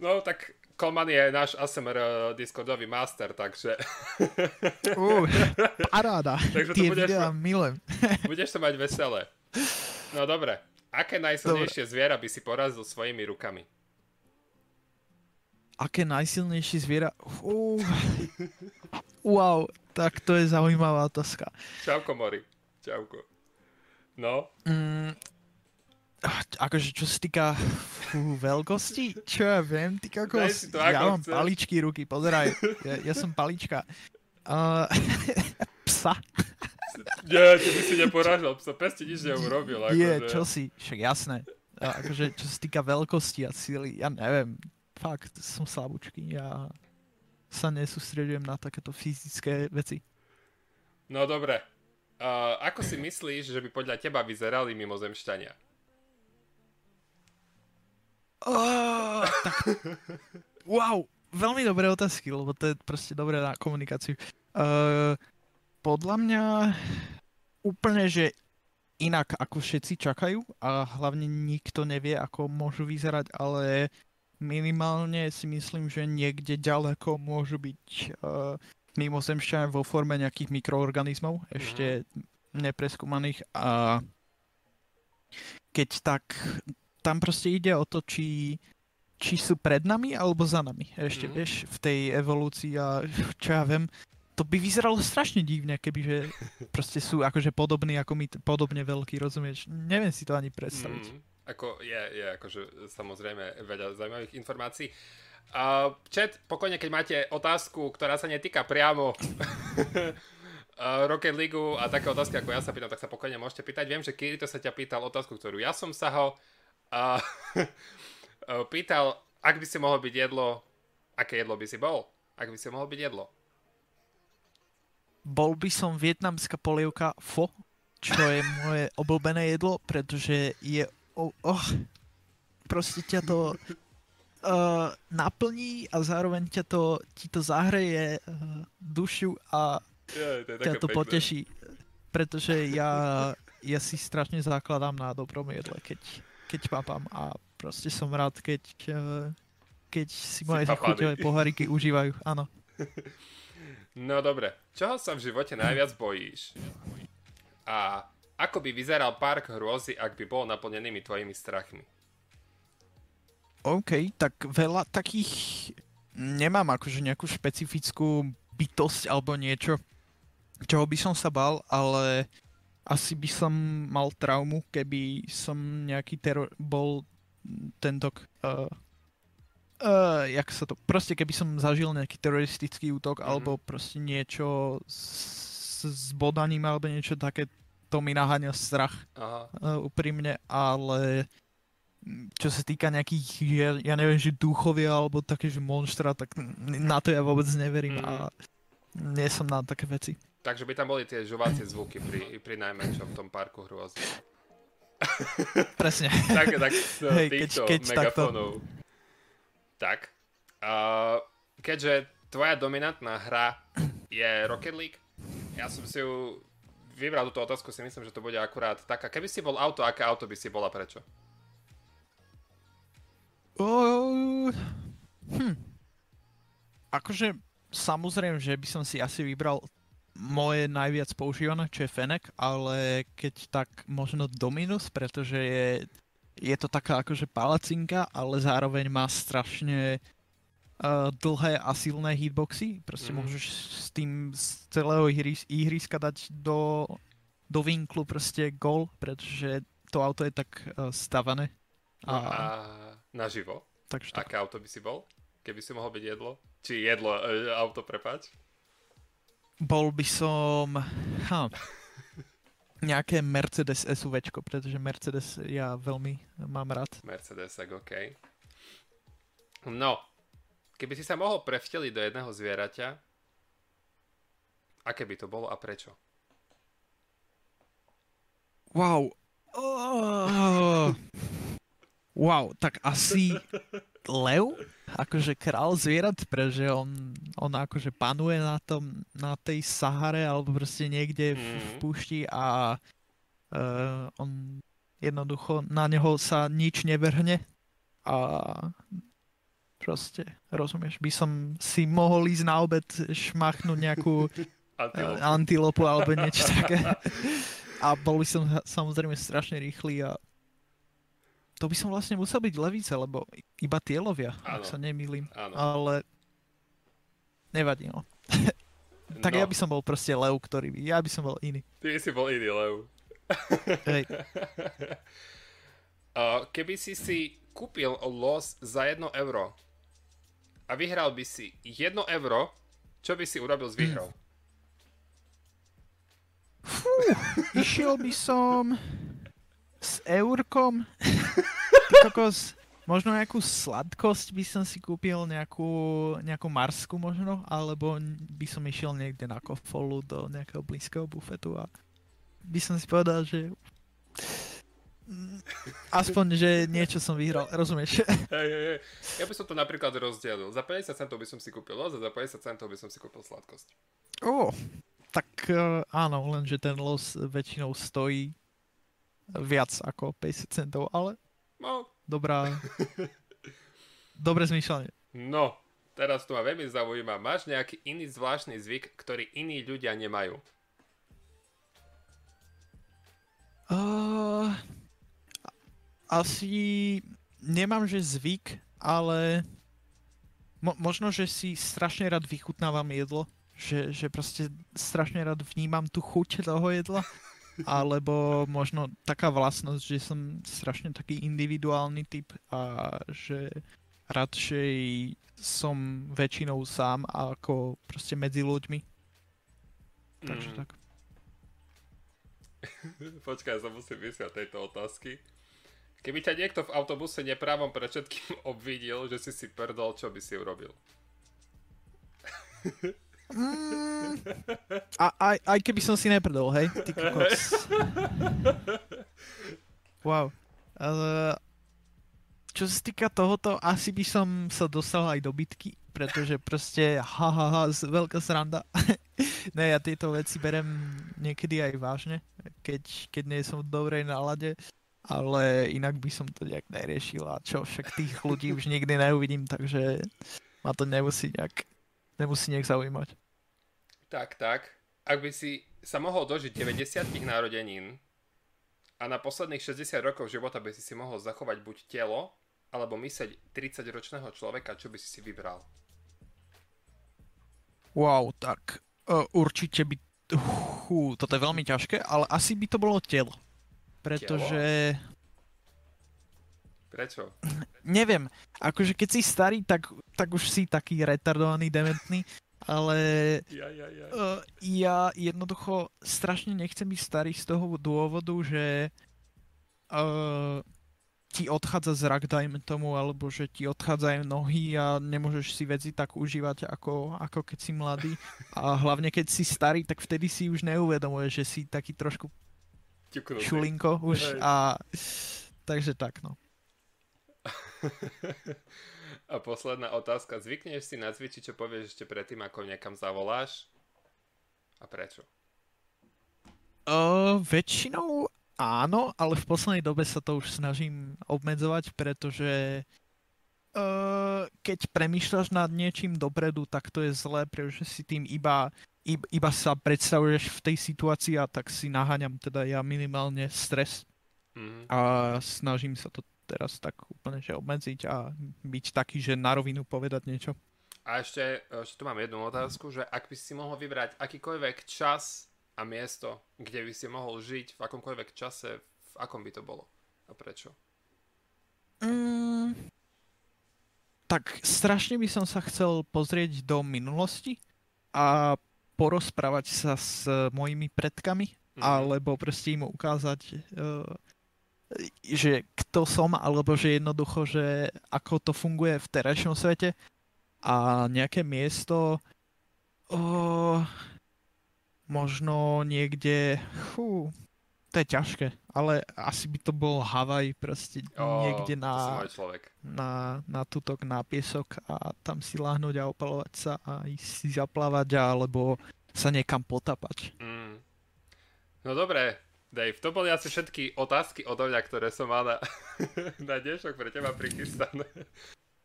No, tak Kolman je náš ASMR uh, Discordový master, takže Uh, paráda. Takže to Tie budeš videá ma- milujem. budeš sa mať veselé. No dobre. Aké najsilnejšie zviera by si porazil svojimi rukami? Aké najsilnejšie zviera? Uh, wow, tak to je zaujímavá otázka. Čauko, Mori. Čauko. No, Mm, akože čo sa týka fú, veľkosti, čo ja viem, ty kokos, to, ja mám chceš. paličky ruky, pozeraj, ja, ja som palička. Uh, psa, nie, ty by si neporážal psa, pes ti nič neurobil. Akože. je, čo si, však jasné. A akože čo sa týka veľkosti a síly, ja neviem, fakt, som slabúčky, ja sa nesústredujem na takéto fyzické veci. No dobre. Uh, ako si myslíš, že by podľa teba vyzerali mimozemšťania? Oh, tak, wow, veľmi dobré otázky, lebo to je proste dobré na komunikáciu. Uh, podľa mňa úplne, že inak ako všetci čakajú a hlavne nikto nevie, ako môžu vyzerať, ale minimálne si myslím, že niekde ďaleko môžu byť uh, mimozemšťania vo forme nejakých mikroorganizmov, ešte nepreskúmaných a keď tak tam proste ide o to, či, či sú pred nami alebo za nami. Ešte, Mhm. vieš, v tej evolúcii a čo ja viem, to by vyzeralo strašne divne, kebyže proste sú akože podobní ako my, podobne veľkí, rozumieš? Neviem si to ani predstaviť. Mm, ako je, je akože samozrejme veľa zaujímavých informácií. Uh, chat, pokojne, keď máte otázku, ktorá sa netýka priamo uh, Rocket League a také otázky, ako ja sa pýtam, tak sa pokojne môžete pýtať. Viem, že Kirito sa ťa pýtal otázku, ktorú ja som sa ho pýtal, ak by si mohol byť jedlo, aké jedlo by si bol? Ak by si mohol byť jedlo? bol by som vietnamská polievka pho, čo je moje obľúbené jedlo, pretože je... Oh, oh, proste ťa to uh, naplní a zároveň ťa to, ti to zahreje uh, dušu a Ja, to ťa to pekné. poteší. Pretože ja, ja si strašne zakladám na dobrom jedle, keď, keď papám a proste som rád, keď, uh, keď si moje papaný. chuťové poháriky užívajú. Áno. No dobre, čoho sa v živote najviac bojíš? A ako by vyzeral park hrôzy, ak by bol naplnenými tvojimi strachmi? OK, tak veľa takých nemám akože nejakú špecifickú bytosť alebo niečo, čoho by som sa bal, ale asi by som mal traumu, keby som nejaký teror bol tento uh, uh, jak sa to, proste keby som zažil nejaký teroristický útok Mhm. alebo proste niečo s, s bodaním alebo niečo také, to mi naháňa strach Aha. uh, úprimne, ale mm, čo sa týka nejakých, ja, ja neviem, že duchovia alebo také, že monštra, tak na to ja vôbec neverím Mhm. a nie som na také veci. Takže by tam boli tie žuvacie zvuky pri, pri najmenšom v tom parku hrôzy. Presne. tak, tak z Hej, keď- týchto keď takto. megafónov. Tak. Uh, keďže tvoja dominantná hra je Rocket League, ja som si ju vybral túto otázku, si myslím, že to bude akurát taká. Keby si bol auto, aké auto by si bola prečo? Uh, hm. Akože samozrejme, že by som si asi vybral moje najviac používané, čo je Fennec, ale keď tak možno Dominus, pretože je, je to taká akože palacinka, ale zároveň má strašne uh, dlhé a silné hitboxy. Proste mm. môžeš s tým z celého ihris- ihriska dať do, do vinklu proste gol, pretože to auto je tak uh, stavané. A, A, a naživo? takže tak. Aké auto by si bol? Keby si mohol byť jedlo? Či jedlo, e, auto, prepáč? Bol by som... Ha, nejaké Mercedes SUV, pretože Mercedes ja veľmi mám rád. Mercedes, OK. No, keby si sa mohol prevteliť do jedného zvieraťa, aké by to bolo a prečo? Wow. Oh. Wow, tak asi lev? Akože král zvierat, pretože on, on akože panuje na tom, na tej Sahare alebo proste niekde v, v Mhm. púšti a uh, on jednoducho na neho sa nič nevrhne a proste, rozumieš, by som si mohol ísť na obed šmachnúť nejakú Antilop. uh, antilopu alebo niečo také. A bol by som samozrejme strašne rýchly a to by som vlastne musel byť levice, lebo iba tie lovia, Áno. ak sa nemýlim. Áno. Ale nevadí, no. Tak no, ja by som bol proste lev, ktorý by, ja by som bol iný. Ty si bol iný lev. Hej. Uh, keby si si kúpil los za 1 euro a vyhral by si 1 euro, čo by si urobil s výhrou? Išiel by som s eurkom. Kokos, možno nejakú sladkosť by som si kúpil, nejakú, nejakú marsku možno, alebo by som išiel niekde na kofolu do nejakého blízkeho bufetu a by som si povedal, že mm, aspoň, že niečo som vyhral, rozumieš? Hej, hej, hej. Ja by som to napríklad rozdelil. Za 50 centov by som si kúpil los a za 50 centov by som si kúpil sladkosť. Ó, tak uh, áno, lenže ten los väčšinou stojí viac ako 50 centov, ale No, dobrá, dobre zmýšľanie. no, teraz tu ma veľmi zaujíma. Máš nejaký iný zvláštny zvyk, ktorý iní ľudia nemajú? Uh, asi nemám, že zvyk, ale mo- možno, že si strašne rád vychutnávam jedlo, že, že proste strašne rád vnímam tú chuť toho jedla, alebo možno taká vlastnosť, že som strašne taký individuálny typ a že radšej som väčšinou sám ako proste medzi ľuďmi. Takže Mm. tak. Počkaj, ja sa musím vysiať tejto otázky. Keby ťa niekto v autobuse neprávom pre všetkým obvidil, že si si prdol, čo by si urobil? Mm, a, aj, aj keby som si neprdol, hej? Ty kokos. Wow. Uh, čo sa týka tohoto, asi by som sa dostal aj do bitky, pretože proste ha ha ha, veľká sranda. ne, ja tieto veci berem niekedy aj vážne, keď, keď nie som v dobrej nálade, ale inak by som to nejak neriešil a čo, však tých ľudí už nikdy neuvidím, takže ma to nemusí nejak, nemusí nejak zaujímať. Tak, tak. Ak by si sa mohol dožiť 90 narodenín, a na posledných 60 rokov života by si si mohol zachovať buď telo, alebo myseť 30-ročného človeka, čo by si si vybral? Wow, tak uh, určite by... Uh, toto je veľmi ťažké, ale asi by to bolo telo. Pretože... Telo? Prečo? Neviem, akože keď si starý, tak, tak už si taký retardovaný, dementný, ale ja, ja, ja. Uh, ja jednoducho strašne nechcem byť starý z toho dôvodu, že uh, ti odchádza zrak, dajme tomu, alebo že ti odchádzajú nohy a nemôžeš si veci tak užívať, ako, ako keď si mladý. A hlavne keď si starý, tak vtedy si už neuvedomuje, že si taký trošku Ťuknutý. šulinko už. A, takže tak, no. A posledná otázka. Zvykneš si nacvičiť, čo povieš ešte predtým, ako niekam zavoláš? A prečo? Uh, väčšinou áno, ale v poslednej dobe sa to už snažím obmedzovať, pretože uh, keď premýšľaš nad niečím dopredu, tak to je zlé, pretože si tým iba, iba, iba sa predstavuješ v tej situácii a tak si naháňam teda ja minimálne stres. Mm. A snažím sa to teraz tak úplne že obmedziť a byť taký, že na rovinu povedať niečo. A ešte, ešte tu mám jednu otázku, že ak by si mohol vybrať akýkoľvek čas a miesto, kde by si mohol žiť, v akomkoľvek čase, v akom by to bolo? A prečo? Mm, tak strašne by som sa chcel pozrieť do minulosti a porozprávať sa s mojimi predkami, mm. alebo proste im ukázať uh, že kto som, alebo že jednoducho, že ako to funguje v terajšom svete a nejaké miesto o, možno niekde fú, to je ťažké, ale asi by to bol Havaj proste oh, niekde na, na, na tutok, na piesok a tam si láhnuť a opalovať sa a ísť si zaplávať alebo sa niekam potapať. Mm. No dobré, Dave, to boli asi všetky otázky odo mňa, ktoré som mal na, na dnešok pre teba prichystané.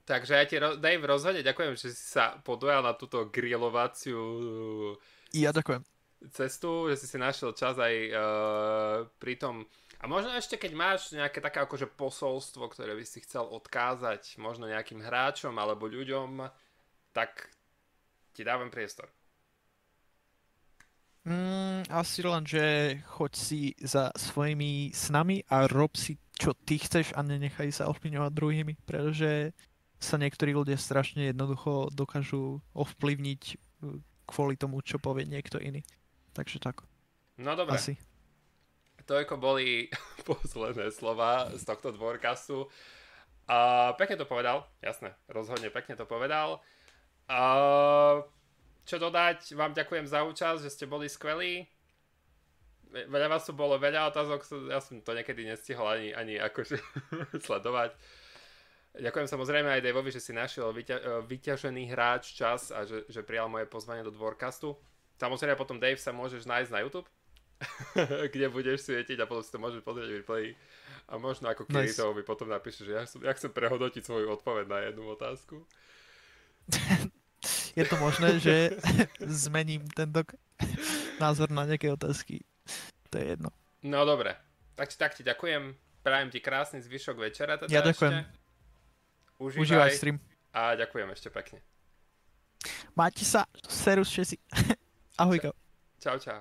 Takže ja ti, Dave, rozhodne ďakujem, že si sa podujal na túto grilovaciu ja ďakujem. cestu, že si si našiel čas aj uh, pri tom. A možno ešte, keď máš nejaké také akože posolstvo, ktoré by si chcel odkázať možno nejakým hráčom alebo ľuďom, tak ti dávam priestor. Mm, asi len, že choď si za svojimi snami a rob si, čo ty chceš a nenechaj sa ovplyvňovať druhými, pretože sa niektorí ľudia strašne jednoducho dokážu ovplyvniť uh, kvôli tomu, čo povie niekto iný. Takže tak. No dobre. Asi. ako boli posledné slova z tohto dvorkastu. A pekne to povedal, jasné, rozhodne pekne to povedal. A čo dodať, vám ďakujem za účasť, že ste boli skvelí. Veľa vás tu bolo, veľa otázok, ja som to niekedy nestihol ani, ani akože sledovať. Ďakujem samozrejme aj Daveovi, že si našiel vyťa- e, vyťažený hráč čas a že, že prijal moje pozvanie do Dvorkastu. Samozrejme potom Dave sa môžeš nájsť na YouTube, kde budeš svietiť a potom si to môžeš pozrieť v replay. A možno ako nice. Kiritovi potom napíše, že ja, som, ja chcem prehodnotiť svoju odpoveď na jednu otázku. je to možné, že zmením tento názor na nejaké otázky. To je jedno. No dobre. Tak, tak ti ďakujem. Prajem ti krásny zvyšok večera. Teda ja ďakujem. Ešte. Užívaj. Užívaj stream. A ďakujem ešte pekne. Máte sa. Serus všetci. Ahojko. Čau, čau.